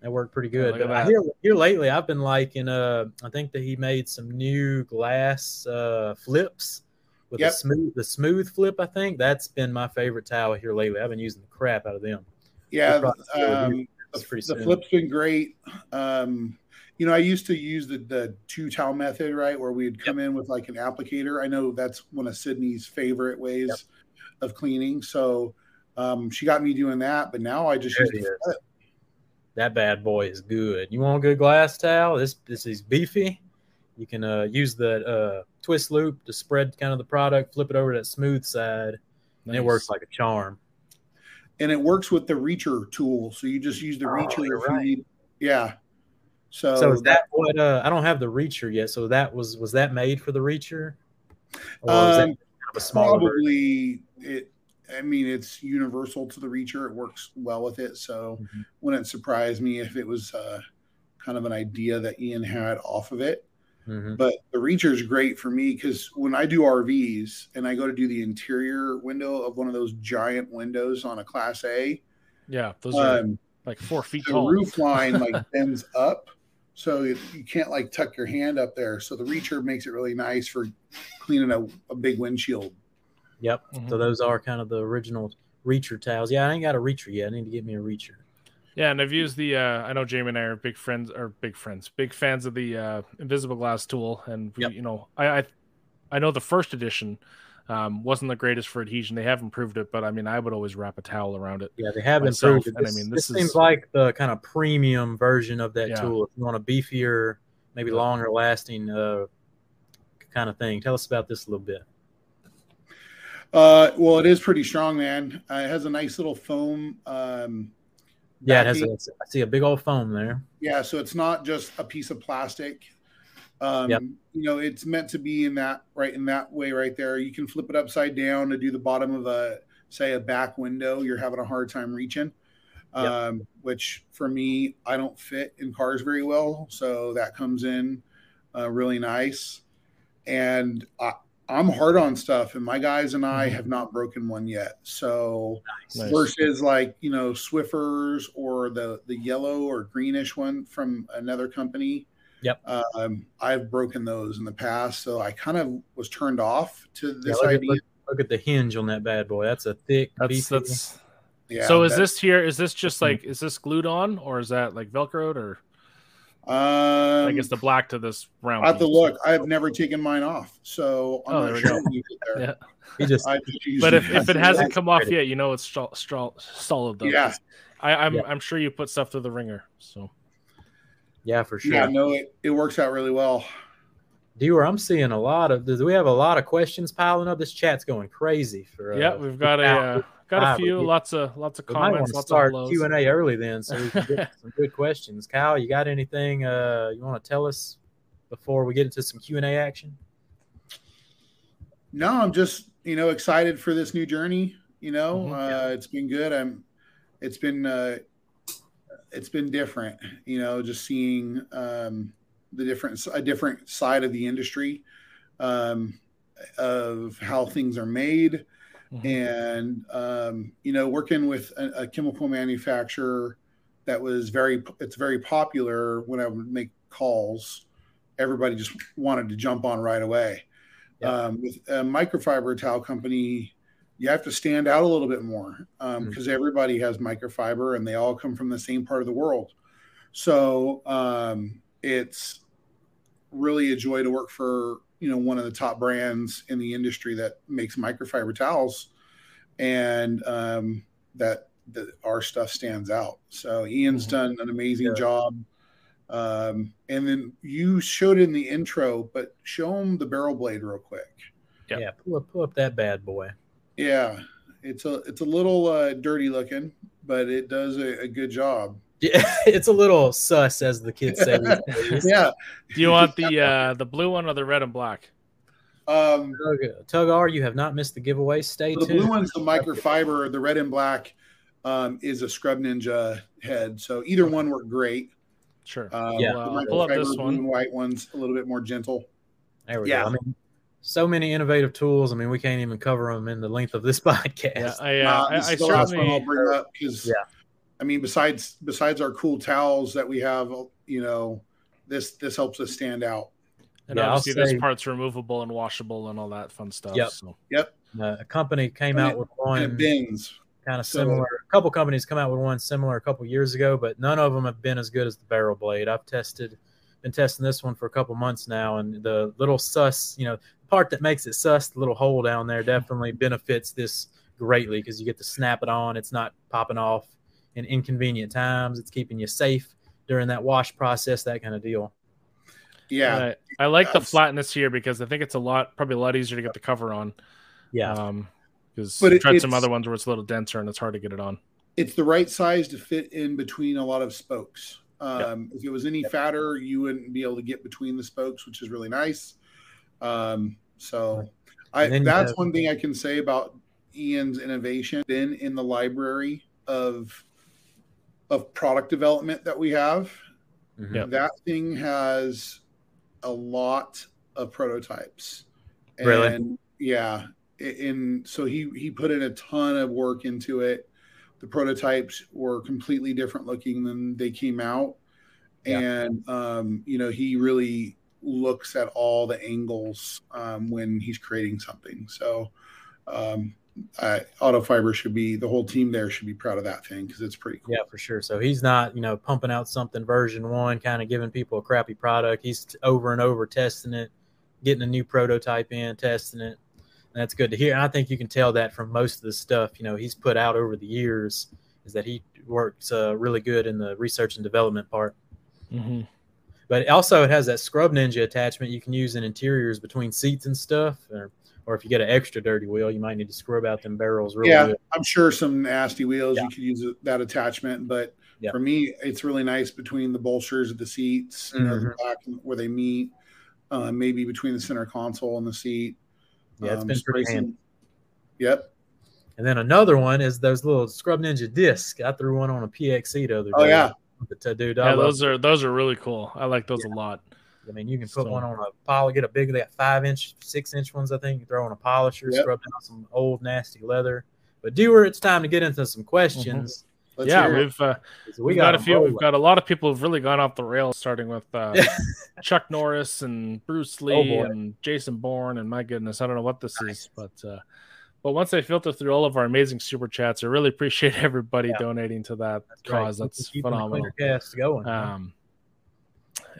That worked pretty good. look but I hear, here lately, I've been liking. Uh, I think that he made some new glass uh, flips with Yep. the smooth, the smooth flip. I think that's been my favorite towel here lately. I've been using the crap out of them. yeah. Um, the, That's pretty the flip's been great. Um, you know, I used to use the the two towel method, right, where we'd come in with like an applicator. I know that's one of Sydney's favorite ways Yep. of cleaning. So um, she got me doing that, but now I just There use the That bad boy is good. You want a good glass towel? This this is beefy. You can uh, use the uh, twist loop to spread kind of the product, flip it over to that smooth side, and it works like a charm. and it works with the reacher tool. So you just use the Oh, reacher right. need. Yeah. So, So is that what? Uh, I don't have the reacher yet. So that was was that made for the reacher? Or was that Um, kind of a smaller version? probably it? I mean, it's universal to the reacher. It works well with it. So Mhm. wouldn't surprise me if it was uh, kind of an idea that Ian had off of it. Mhm. But the reacher is great for me because when I do RVs and I go to do the interior window of one of those giant windows on a Class A, Yeah, those are um, like four feet the tall. roof line like [LAUGHS] bends up so you, you can't like tuck your hand up there so the reacher makes it really nice for cleaning a, a big windshield Yep. Mhm. So those are kind of the original reacher towels. Yeah, I ain't got a reacher yet. I need to get me a reacher. Yeah, and I've used the. Uh, I know Jamie and I are big friends, or big friends, big fans of the uh, invisible glass tool, and we, Yep. you know, I, I, I know the first edition um, wasn't the greatest for adhesion. They have improved it, but I mean, I would always wrap a towel around it. Yeah, they have myself, improved it. and I mean, this this seems like the kind of premium version of that Yeah. tool. If you want a beefier, maybe longer lasting uh, kind of thing. Tell us about this a little bit. uh, well it is pretty strong man uh, it has a nice little foam um, Yeah, it has. backing. A, I see a big old foam there. yeah so it's not just a piece of plastic um, Yep. you know it's meant to be in that right in that way right there you can flip it upside down to do the bottom of a say a back window you're having a hard time reaching Yep. um, which for me i don't fit in cars very well so that comes in uh, really nice and I, i'm hard on stuff and my guys and i Mhm. have not broken one yet so Nice. versus like you know Swiffers or the the yellow or greenish one from another company. Yep. Um, I've broken those in the past, so I kind of was turned off to Yeah, this look, at, idea. look, Look at the hinge on that bad boy. That's a thick. That's beefy- that's. Yeah, so is that- this here? Is this just [LAUGHS] like is this glued on or is that like velcroed or Um, I guess the black to this round? I have to piece? look. I have never taken mine off, so I'm Oh, not there we sure go. you there. Yeah. He just I just But if, it if it hasn't come off yet, you know it's stro- stro- solid though. Yeah. 'cause I, I'm Yeah. I'm sure you put stuff through the ringer. So yeah for sure. yeah, no, it, it works out really well. Dewar, I'm seeing a lot of. Do we have a lot of questions piling up? This chat's going crazy for. Uh, yeah, we've got a uh, [LAUGHS] got a few, we- lots of lots of We might want comments, to lots start of hellos. Q and A early then, so we can get [LAUGHS] some good questions. Kyle, you got anything uh, you want to tell us before we get into some Q and A action? No, I'm just you know excited for this new journey. You know, Mhm. uh, it's been good. I'm. It's been. Uh, it's been different. You know, just seeing um, the different a different side of the industry, um, of how things are made, Mhm. and um, you know, working with a, a chemical manufacturer that was very. It's very popular when I would make calls. Everybody just wanted to jump on right away. Yeah. Um, with a microfiber towel company, you have to stand out a little bit more because Mm. everybody has microfiber and they all come from the same part of the world. So um, it's really a joy to work for you know one of the top brands in the industry that makes microfiber towels, and um, that that our stuff stands out. So Ian's Mhm. done an amazing Yeah. job. Um, and then you showed in the intro, but show them the barrel blade real quick. Yep. Yeah, pull up, pull up that bad boy. Yeah, it's a it's a little uh, dirty looking, but it does a, a good job. Yeah, [LAUGHS] it's a little sus, as the kids say. [LAUGHS] Yeah. Do you want the uh, the blue one or the red and black? Um, Tug, Tug R, you have not missed the giveaway. Stay the tuned. blue one's the microfiber. The red and black um, is a Scrub Ninja head. So either one work great. Sure. Um, Yeah. the Well, pull up microfiber this blue and white one's a little bit more gentle. There we Yeah. go. I mean, so many innovative tools. I mean, we can't even cover them in the length of this [LAUGHS] podcast. Yeah, I, uh, Uh, I, I is the last one I'll bring up because Yeah. I mean, besides besides our cool towels that we have, you know, this this helps us stand out. And Yeah, I'll obviously, this part's removable and washable and all that fun stuff. Yep. So Uh, a company came And out it- with And it one bends. kind of so- similar. A couple companies come out with one similar a couple years ago, but none of them have been as good as the barrel blade. I've tested, been testing this one for a couple months now, and the little sus, you know, part that makes it sus, the little hole down there, definitely benefits this greatly because you get to snap it on. It's not popping off in inconvenient times. It's keeping you safe during that wash process, that kind of deal. Yeah. I, I like the flatness here because I think it's a lot, probably a lot easier to get the cover on. Yeah. Um, because But I've it- tried some other ones where it's a little denser and it's hard to get it on. it's the right size to fit in between a lot of spokes. Um, If it was any fatter, you wouldn't be able to get between the spokes, which is really nice. Um, so, I And then you that's have- one thing I can say about Ian's innovation. Been in the library of of product development that we have. Mhm. Yep. That thing has a lot of prototypes. Really? And yeah, And so he he put in a ton of work into it. The prototypes were completely different looking than they came out. Yeah. And um, you know, he really looks at all the angles um, when he's creating something. So um I, auto fiber should be the whole team there should be proud of that thing because it's pretty cool. Yeah, for sure. So he's not, you know, pumping out something version one, kind of giving people a crappy product. He's t- over and over testing it, getting a new prototype in, testing it. And that's good to hear. And I think you can tell that from most of the stuff, you know, he's put out over the years is that he works uh, really good in the research and development part. Mm-hmm. But also, it has that Scrub Ninja attachment you can use in interiors between seats and stuff. Or, or if you get an extra dirty wheel, you might need to scrub out them barrels really yeah, good. I'm sure some nasty wheels Yeah. you could use that attachment, but Yeah. for me, it's really nice between the bolsters of the seats, you know, the Mm-hmm. back where they meet, uh, maybe between the center console and the seat. Yeah, it's Um, been pretty handy. Yep. And then another one is those little Scrub Ninja discs. I threw one on a PXE the other day. Oh yeah, But, uh, dude, I, Yeah, love, those are those are really cool. I like those a lot. I mean, you can put So- one on a poly, get a big, they got five inch, six inch ones, I think. You throw on a polisher, Yep. scrub down some old, nasty leather. But, Dewar, it's time to get into some questions. Let's yeah, we've uh, So we've got, a them few. We've rolling. got a lot of people who've really gone off the rails, starting with uh, [LAUGHS] Chuck Norris and Bruce Lee Oh, and Jason Bourne. And my goodness, I don't know what this is, but uh, But once I filter through all of our amazing super chats, I really appreciate [LAUGHS] everybody Yeah. donating to that That's right. cause. That's phenomenal. cleaner cast going. Um,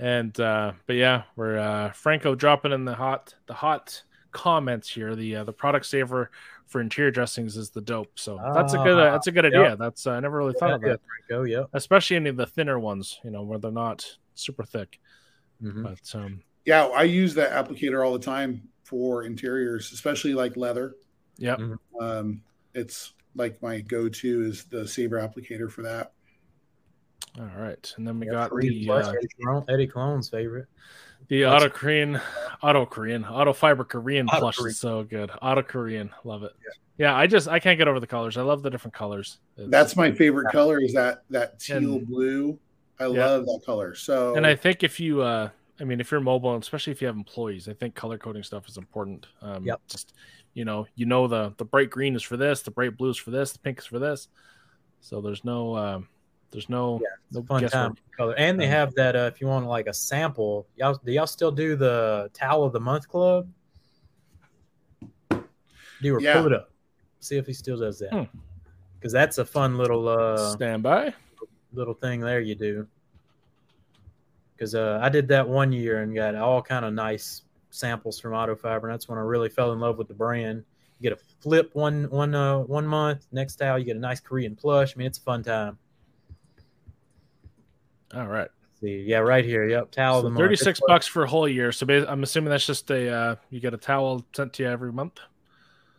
and uh, but yeah, we're uh, Franco dropping in the hot the hot comments here. The uh, the product saver for interior dressings is the dope. So that's a good uh, Ah, that's a good idea. That's uh, I never really thought of yeah, that, Franco, yeah. especially any of the thinner ones. You know, where they're not super thick. Mhm. But um, Yeah, I use that applicator all the time for interiors, especially like leather. Yeah, Mhm. Um, it's like my go-to is the Saber applicator for that. all right. And then we Yeah, got Korean the plus, uh, Eddie, Clone, Eddie Clone's favorite. the That's- auto Korean, auto Korean, auto fiber Korean Auto plush Korean. is so good. Auto Korean, love it. Yeah. I just I can't get over the colors. I love the different colors. It's- That's my favorite color is that that teal And- blue. I Yeah. love that color. So and I think if you uh I mean if you're mobile and especially if you have employees, I think color coding stuff is important. Um Yep. just you know, you know the the bright green is for this, the bright blue is for this, the pink is for this. So there's no um there's no Yeah, no fun time color. And they Um, have that uh, if you want like a sample. Y'all do y'all still do the towel of the month club? Do or Yeah. pull it up. See if he still does that. Hmm. Because that's a fun little uh Stand by. little thing there you do. Because uh, I did that one year and got all kind of nice samples from Auto Fiber. And that's when I really fell in love with the brand. You get a flip one one uh, one month. Next towel, you get a nice Korean plush. I mean, it's a fun time. All right. See, yeah, right here. Yep, towel of the So month. 36 It's- bucks for a whole year. So I'm assuming that's just a uh you get a towel sent to you every month.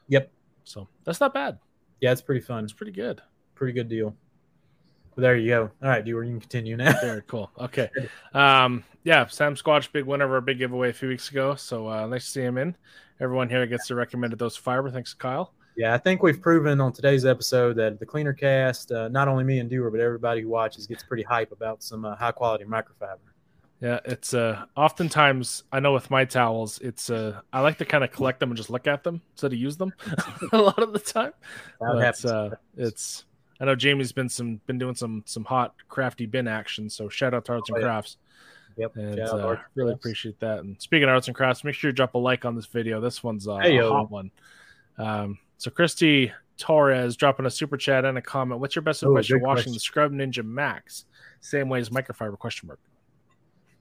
Yep. So that's not bad. Yeah, it's pretty fun. It's pretty good. Pretty good deal. But there you go. All right, Dewar, you can continue now. Very cool. Okay. [LAUGHS] Um, yeah, Sam Squatch, big winner of our big giveaway a few weeks ago. So uh, nice to see him in. Everyone here gets the recommended dose of fiber. Thanks, Kyle. Yeah, I think we've proven on today's episode that the Cleaner Cast, uh, not only me and Dewar, but everybody who watches gets pretty hype about some uh, high quality microfiber. Yeah, it's uh oftentimes I know with my towels, it's uh I like to kind of collect them and just look at them instead of use them [LAUGHS] a lot of the time. That But, happens. uh, it's I know Jamie's been some been doing some some hot crafty bin action. So shout out to Arts and Oh, yeah. Crafts. Yep. And Shout uh, Arts really Crafts. appreciate that. And speaking of arts and crafts, make sure you drop a like on this video. This one's uh, a hot one. Um, so Christy Torres dropping a super chat and a comment. What's your best Oh, advice for good washing question. the Scrub Ninja Max? Same way as microfiber? Question mark.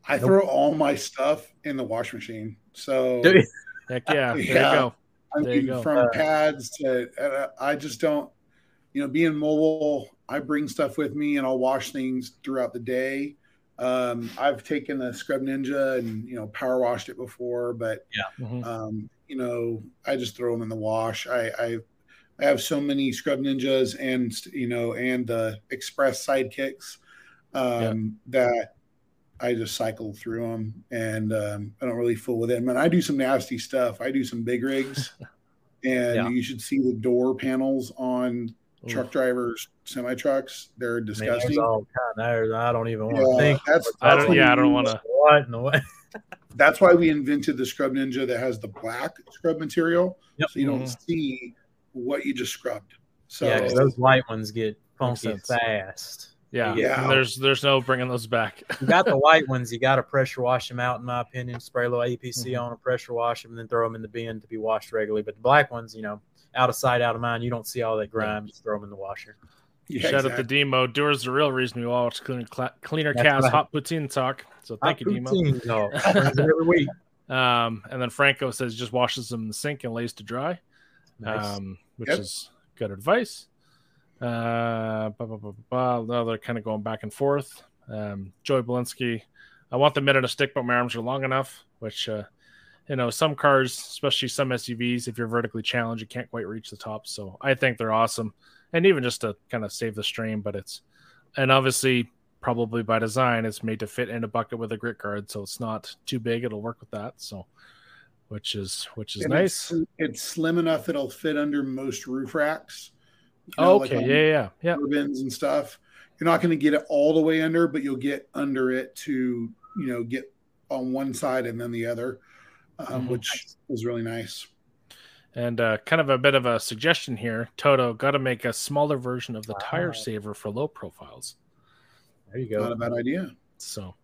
I Nope. throw all my stuff in the wash machine. So Heck [LAUGHS] yeah, there Yeah. you go. I There you mean, go. from Uh, pads to uh, I just don't, you know, being mobile, I bring stuff with me and I'll wash things throughout the day. Um, I've taken a Scrub Ninja and you know power washed it before, but Mhm. um, you know I just throw them in the wash. I I, I have so many Scrub Ninjas and you know and the Express sidekicks um, that I just cycle through them and um, I don't really fool with them. And I do some nasty stuff. I do some big rigs, [LAUGHS] and Yeah. you should see the door panels on Ooh. truck drivers, semi trucks. They're Man, there's disgusting. all kind there. I don't even want to think. that's, I don't. why Yeah, I we don't want to. [LAUGHS] What in the way? That's why we invented the Scrub Ninja that has the black scrub material, Yep. so you don't Mhm. see what you just scrubbed. So yeah, those white ones get funky fast. Yeah, Yeah. there's there's no bringing those back. You got the [LAUGHS] white ones. You got to pressure wash them out, in my opinion. Spray a little APC Mhm. on them, pressure wash them, and then throw them in the bin to be washed regularly. But the black ones, you know, out of sight, out of mind. You don't see all that grime. Just throw them in the washer. yeah, Shout out exactly. to Demo. Doer's the real reason we all watch Cleaner, Cla- Cleaner That's Cast right. Hot Poutine Talk. So thank you, Demo. Poutine dog. Brings [LAUGHS] every week. Um, and then Franco says just washes them in the sink and lays to dry, Nice. um, which Yep. is good advice. Uh, blah, blah, blah, blah, blah. Now they're kind of going back and forth. Um, Joey Belinsky, I want the mitt on a stick, but my arms are long enough. Which, uh, you know, some cars, especially some SUVs, if you're vertically challenged, you can't quite reach the top. So I think they're awesome, and even just to kind of save the stream, But it's, and obviously, probably by design, it's made to fit in a bucket with a grit guard, so it's not too big. It'll work with that. So, which is which is And nice. It's, it's slim enough it'll fit under most roof racks. You know, okay, on yeah, yeah, yeah. turbines and stuff. You're not going to get it all the way under, but you'll get under it to you know get on one side and then the other, um, Mhm. which is really nice. And uh, kind of a bit of a suggestion here, Toto, got to make a smaller version of the tire saver for low profiles. There you go. Not a bad idea. So, so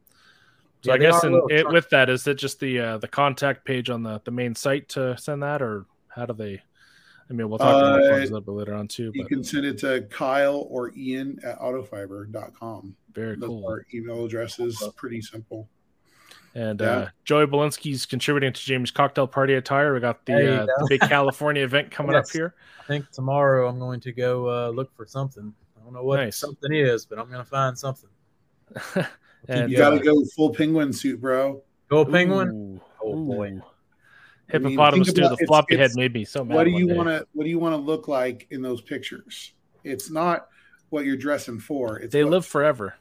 Yeah, I guess in, it, with that, is it just the uh, the contact page on the the main site to send that, or how do they? I mean, we'll talk about Uh, ones a little bit later on too. You But can send it to Kyle or Ian at autofiber.com. very Those cool. are email addresses. Pretty simple. And Yeah. uh, Joey Belinsky's contributing to James Cocktail Party attire. We got the, uh, go. the big California event coming up here. I think tomorrow I'm going to go uh, look for something. I don't know what Nice. something is, but I'm going to find something. [LAUGHS] and You got to go full penguin suit, bro. Go penguin. Ooh, Oh, boy. ooh. I mean, Hippopotamus think do about- the it's- floppy head it's- made me so mad. What do you want to What do you want to look like in those pictures? It's not what you're dressing for. It's They what- live forever.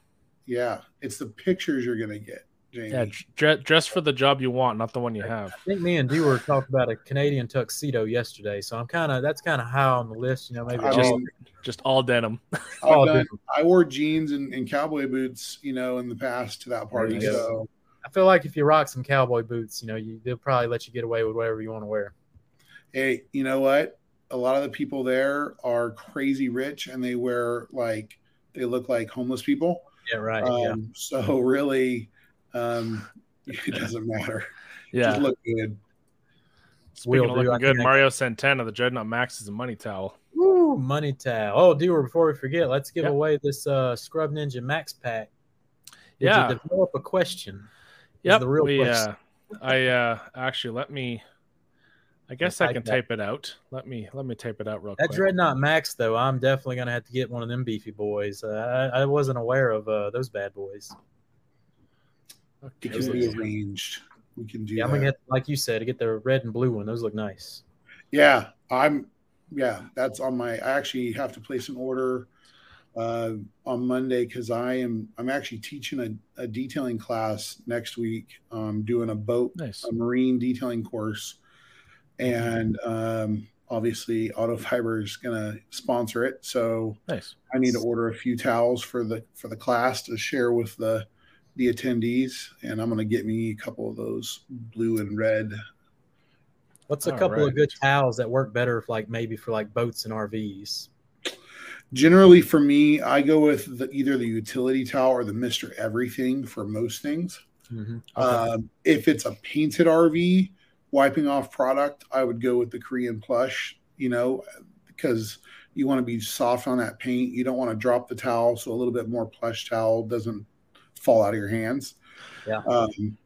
Yeah, it's the pictures you're gonna get, Jamie. Yeah, dre- dress for the job you want, not the one you have. I think me and Dewar talked about a Canadian tuxedo yesterday, so I'm kind of that's kind of high on the list. You know, maybe just mean, Just all denim. [LAUGHS] I've Oh, done- dude. I wore jeans and, and cowboy boots, you know, in the past to that party. There you go. So I feel like if you rock some cowboy boots, you know, you, they'll probably let you get away with whatever you want to wear. hey, you know what? A lot of the people there are crazy rich, and they wear like they look like homeless people. Yeah, right. Um, yeah. So [LAUGHS] really, um, [LAUGHS] [LAUGHS] it doesn't matter. Yeah. Just look good. Speaking Will of do. Looking good, think I- Mario Santana, the Dreadnought Max, is a money towel. Woo, money towel. Oh, Dewar, before we forget, let's give Yep. away this uh, Scrub Ninja Max Pack. Did Yeah. you develop a question? Is Yep. the real we, question. uh, I uh, actually let me. I guess I type can that. type it out. Let me let me type it out real That quick. Dreadnought Max, though, I'm definitely gonna have to get one of them beefy boys. Uh, I, I wasn't aware of uh, those bad boys. It can be arranged. We can do Yeah, I'm gonna get, like you said, get the red and blue one. Those look nice. Yeah, I'm. Yeah, that's on my. I actually have to place an order uh, on Monday because I am. I'm actually teaching a, a detailing class next week. I'm doing a boat, Nice. a marine detailing course, and um, obviously Auto Fiber is going to sponsor it. So Nice. I need to order a few towels for the for the class to share with the the attendees, and I'm going to get me a couple of those blue and red What's a All couple right. of good towels that work better, for like maybe for like boats and RVs? Generally, for me, I go with the, either the utility towel or the Mister Everything for most things. Mm-hmm. Um, if it's a painted RV wiping off product, I would go with the Korean plush. You know, because you want to be soft on that paint. You don't want to drop the towel, so a little bit more plush towel doesn't fall out of your hands. Yeah. Um,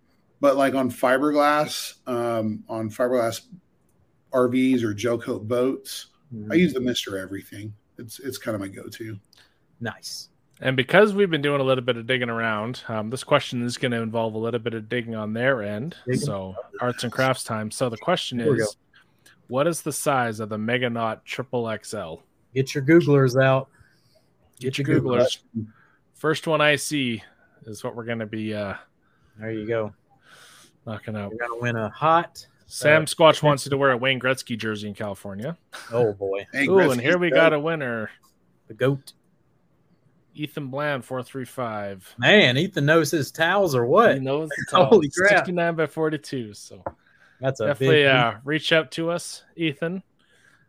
but like on fiberglass, um, on fiberglass RVs or gel coat boats, Mm-hmm. I use the Mister Everything. It's it's kind of my go-to. nice. And because we've been doing a little bit of digging around, um, this question is going to involve a little bit of digging on their end. Digging. So, arts and crafts time. So, the question Here we is what is the size of the Meganaut Triple XL? Get your Googlers out. Get your Googlers. First one I see is what we're going to be uh, There you go. knocking out. We're gonna win a hot. Sam Uh, Squatch wants you to wear a Wayne Gretzky jersey in California. Oh boy, Hey, Ooh, and here we good. got a winner. the goat. Ethan Bland, 435. Man, Ethan knows his towels or what? He what? knows [LAUGHS] the Holy crap. 69 by 42. So That's a definitely big. uh, reach out to us, Ethan.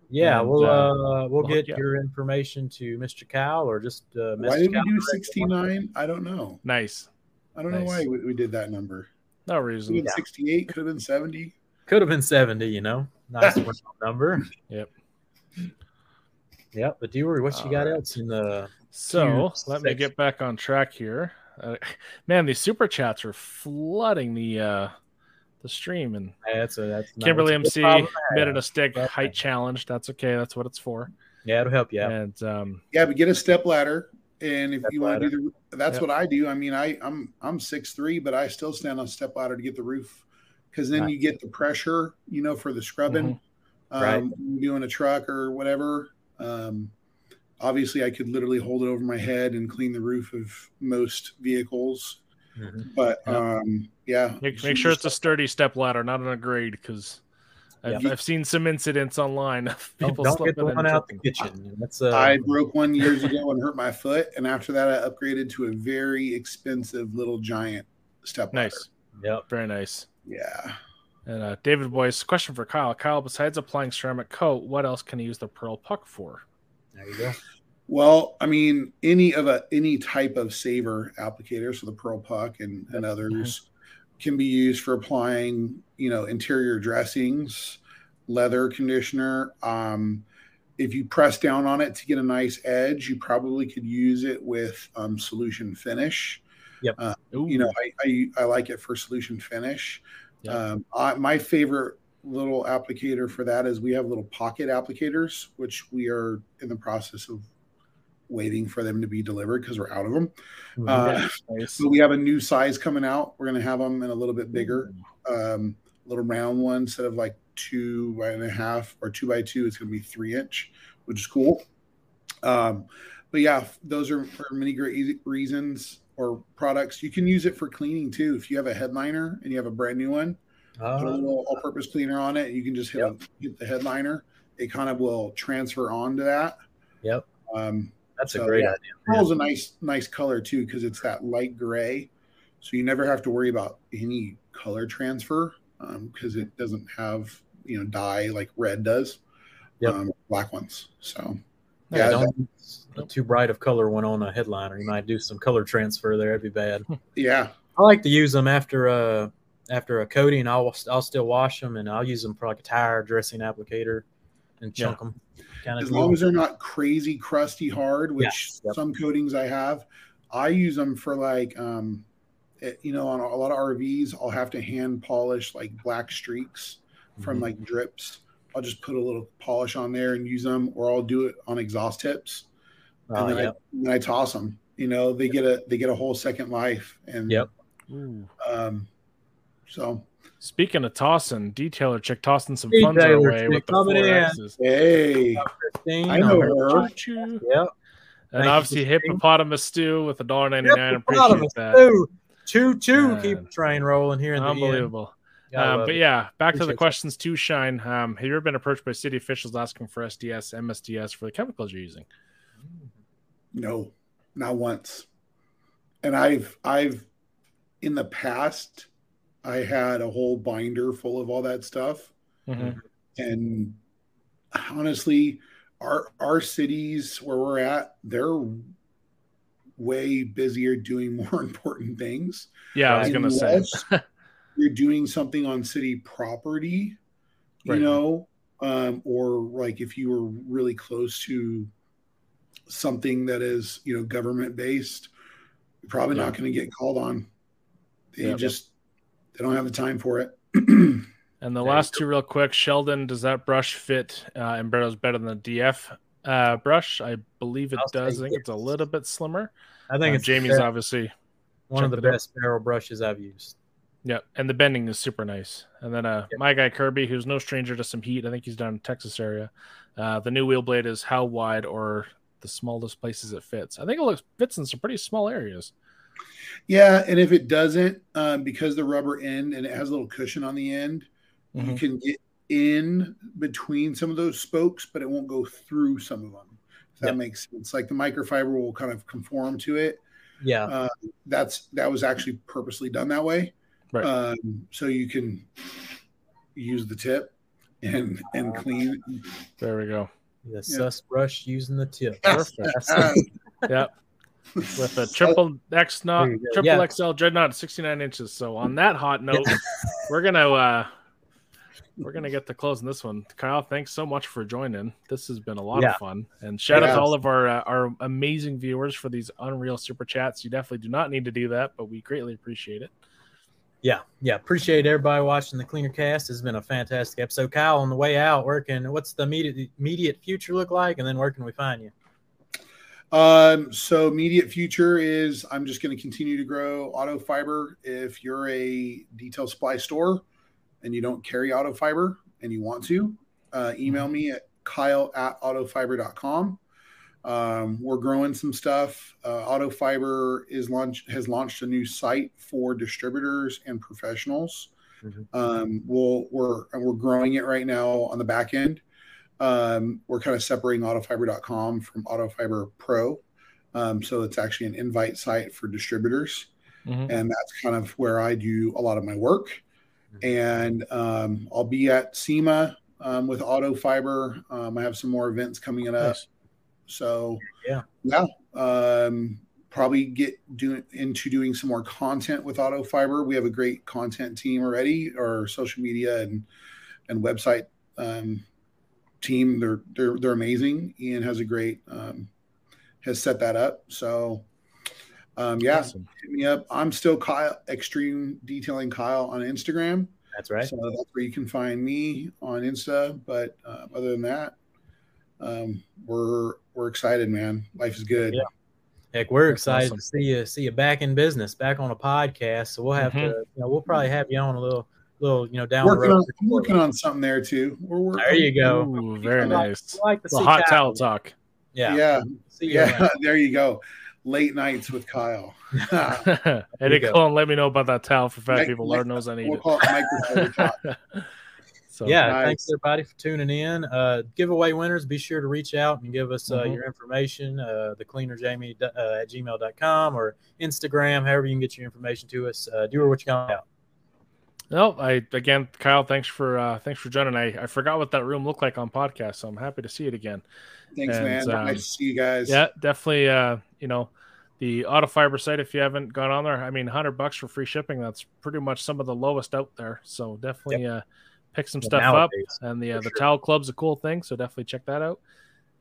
Yeah, and, we'll uh, uh, we'll we'll get hook you up. your information to Mr. Cal or just uh, Why message did we do 69? I don't know. Nice. I don't know why we, we did that number. No reason. have been 68, could have been 70. Could have been seventy. You know, nice [LAUGHS] round number. Yep. Yep. But do you worry, what you got Alright. else in the? So Huge let me get back on track here. Uh, [LAUGHS] man, these super chats are flooding the uh, the stream. And Yeah, that's a that's not- Kimberly that's a MC good problem to made have. it a stick Okay. height challenge. That's okay. That's what it's for. Yeah, it'll help you out. And um, Yeah, but get a step ladder. And if Step you want to do the, that's Yep. what I do. I mean, I I'm I'm six three, but I still stand on step ladder to get the roof, because then Right. you get the pressure, you know, for the scrubbing. Um, Right. doing a truck or whatever. Um, obviously, I could literally hold it over my head and clean the roof of most vehicles. Mhm. But Yep. um, yeah, make, make sure it's a sturdy step ladder, not an a grade, because I've, Yeah. I've seen some incidents online of Don't, people don't get the slipping one out the kitchen. That's uh, I broke one years ago and hurt my foot, and after that, I upgraded to a very expensive little giant step ladder. Nice, Yep. very nice. Yeah. And uh, David Boyce, question for Kyle. Kyle, besides applying ceramic coat, what else can he use the pearl puck for? There you go. Well, I mean, any of a any type of saver applicator, so the Pearl Puck and, and others, can be used for applying, you know, interior dressings. leather conditioner. Um, if you press down on it to get a nice edge, you probably could use it with um, solution finish. Yep. Uh, you know, I, I, I like it for solution finish. Yep. Um, I, my favorite little applicator for that is we have little pocket applicators, which we are in the process of waiting for them to be delivered because we're out of them. Uh, [LAUGHS] Nice. so we have a new size coming out. We're going to have them in a little bit bigger, um, little round one instead of like two by and a half or two by two. It's going to be three inch, which is cool. Um, but yeah, those are for many great reasons or products. You can use it for cleaning too. If you have a headliner and you have a brand new one, put a Uh, little all-purpose cleaner on it. You can just hit, a, hit the headliner. It kind of will transfer onto that. Yep. Um, that's a great yeah. idea. Pearl's a nice, nice color too because it's that light gray, so you never have to worry about any color transfer because it doesn't have you know dye like red does. Yep. Um, black ones. So Yeah, yeah, don't use a too bright of color one on a headliner. You might do some color transfer there. It'd be bad. [LAUGHS] yeah, I like to use them after a after a coating. I'll I'll still wash them and I'll use them for like a tire dressing applicator and Yeah. chunk them. Kind as of long as they're not crazy crusty hard, which Yep. some coatings I have, I use them for like um, it, you know, on a lot of RVs, I'll have to hand polish like black streaks from Mhm. like drips. I'll just put a little polish on there and use them, or I'll do it on exhaust tips, Oh, and then, yeah. I, and then I toss them. You know, they get a they get a whole second life, and Yep. Um, so Speaking of tossing, detailer chick tossing some Detailer funds our way chick with the coming four in. X's. hey, Christine, I know on her. Choo-choo. Yeah. And you, obviously hippopotamus stew with a dollar ninety nine. Appreciate Hippopotamus, that. Two, two, two. Man. Keep the train rolling here in the end. Unbelievable. Gotta Um, but it. yeah, back to the Appreciate that. questions too, Shine. Um, have you ever been approached by city officials asking for SDS, MSDS for the chemicals you're using? no, not once. And I've I've in the past I had a whole binder full of all that stuff. Mhm. and honestly our our cities where we're at they're way busier doing [LAUGHS] more important things Yeah, I was gonna say. [LAUGHS] You're doing something on city property you Right. know um, or like if you were really close to something that is you know government based you're probably Yeah. not going to get called on they Yeah. just they don't have the time for it [CLEARS THROAT] And the last two, real quick. Sheldon, does that brush fit uh, and Barrow's better than the DF uh, brush? I believe it I'll does. I think it's a little bit slimmer. I think Uh, it's Jamie's the- obviously one of the checked it out. best barrel brushes I've used. Yeah, and the bending is super nice. And then uh, Yep. my guy Kirby, who's no stranger to some heat, I think he's down in Texas area. Uh, the new wheel blade is how wide or the smallest places it fits. I think it looks fits in some pretty small areas. Yeah, and if it doesn't, um, because the rubber end and it has a little cushion on the end, you Mhm. can get in between some of those spokes, but it won't go through some of them. If that Yep. makes sense. Like the microfiber will kind of conform to it. Yeah. Uh, that's that was actually purposely done that way, Right. um, so you can use the tip and and clean. There we go. The sus brush using the tip. [LAUGHS] Perfect. [LAUGHS] Yep. With a [LAUGHS] triple X knot, There you go. triple Yeah. XL dreadnought, 69 inches. So on that hot note, [LAUGHS] we're gonna uh we're gonna get to closing this one. Kyle, thanks so much for joining. This has been a lot Yeah. of fun. And shout out to all of our uh, our amazing viewers for these unreal super chats. You definitely do not need to do that, but we greatly appreciate it. Yeah, yeah. Appreciate everybody watching the Cleaner Cast. This has been a fantastic episode. Kyle, on the way out, working. what's the immediate immediate future look like, and then where can we find you? Um, so immediate future is I'm just going to continue to grow auto fiber. If you're a detail supply store and you don't carry auto fiber and you want to, uh, email me at kyle at autofiber.com. Um, we're growing some stuff. Uh, auto fiber is launch has launched a new site for distributors and professionals. Mhm. Um, we'll, we're and we're growing it right now on the back end um, we're kind of separating autofiber.com from autofiber pro. Um, so it's actually an invite site for distributors. Mhm. and that's kind of where i do a lot of my work. And um, i'll be at sema um, with autofiber. Um, i have some more events coming up. Nice. so Yeah. yeah um, probably get doing into doing some more content with autofiber. We have a great content team already our social media and and website um, team. They're they're they're amazing. Ian has a great um, has set that up. So um, yeah, Awesome. hit me up. I'm still Kyle Extreme Detailing Kyle on Instagram. That's right. So that's where you can find me on Insta. But uh, other than that, um, we're we're excited, man. Life is good. Yeah. Heck, we're That's excited awesome. to see you see you back in business, back on a podcast. So we'll have Mhm. to, you know, we'll probably have you on a little, little, you know, down Working the on. I'm working on something there too. We're working. There you go. Ooh, very I like- nice. Like The hot Kyle. towel talk. Yeah, Yeah, See yeah. around. [LAUGHS] There you go. Late nights with Kyle. [LAUGHS] [LAUGHS] Eddie, go. call and let me know about that towel for fat Mike- people. Mike- Lord knows I need we'll it. it so yeah, Nice. thanks everybody for tuning in. Uh, giveaway winners, be sure to reach out and give us uh, Mhm. your information, uh, the cleaner jamie uh, at gmail.com or Instagram, however you can get your information to us. Uh, do what you got out. No, I again, Kyle. Thanks for uh, thanks for joining. I, I forgot what that room looked like on podcast, so I'm happy to see it again. Thanks, And, man. um, nice to see you guys. Yeah, definitely. Uh, you know, the auto fiber site. If you haven't gone on there, I mean, hundred bucks for free shipping. That's pretty much some of the lowest out there. So definitely uh, pick some stuff up. And the uh, the sure. towel club's a cool thing, so definitely check that out.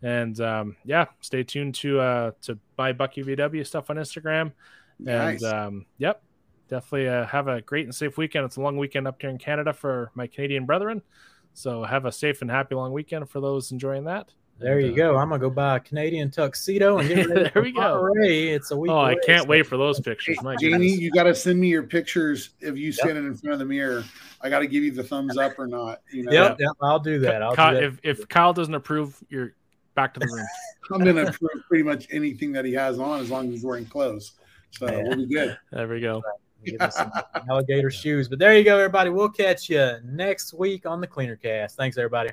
And um, yeah, stay tuned to uh, to buy Bucky VW stuff on Instagram. Nice. And um, yep, definitely uh, have a great and safe weekend. It's a long weekend up here in Canada for my Canadian brethren. So have a safe and happy long weekend for those enjoying that. There you And, uh, go. I'm gonna go buy a Canadian tuxedo and get [LAUGHS] ready There for we go. Monterey. It's a week. Oh, I can't so- wait for those [LAUGHS] pictures. My Jamie, goodness. you got to send me your pictures of you standing in front of the mirror. I got to give you the thumbs up or not. You know, Yep, yep, I'll do that. I'll Kyle- do that. if if Kyle doesn't approve, you're back to the room. [LAUGHS] I'm going to approve pretty much anything that he has on as long as he's wearing clothes. So Yeah. we'll be good. There we go. Give us some [LAUGHS] alligator shoes. But there you go, everybody. We'll catch you next week on the Cleaner Cast. Thanks, everybody.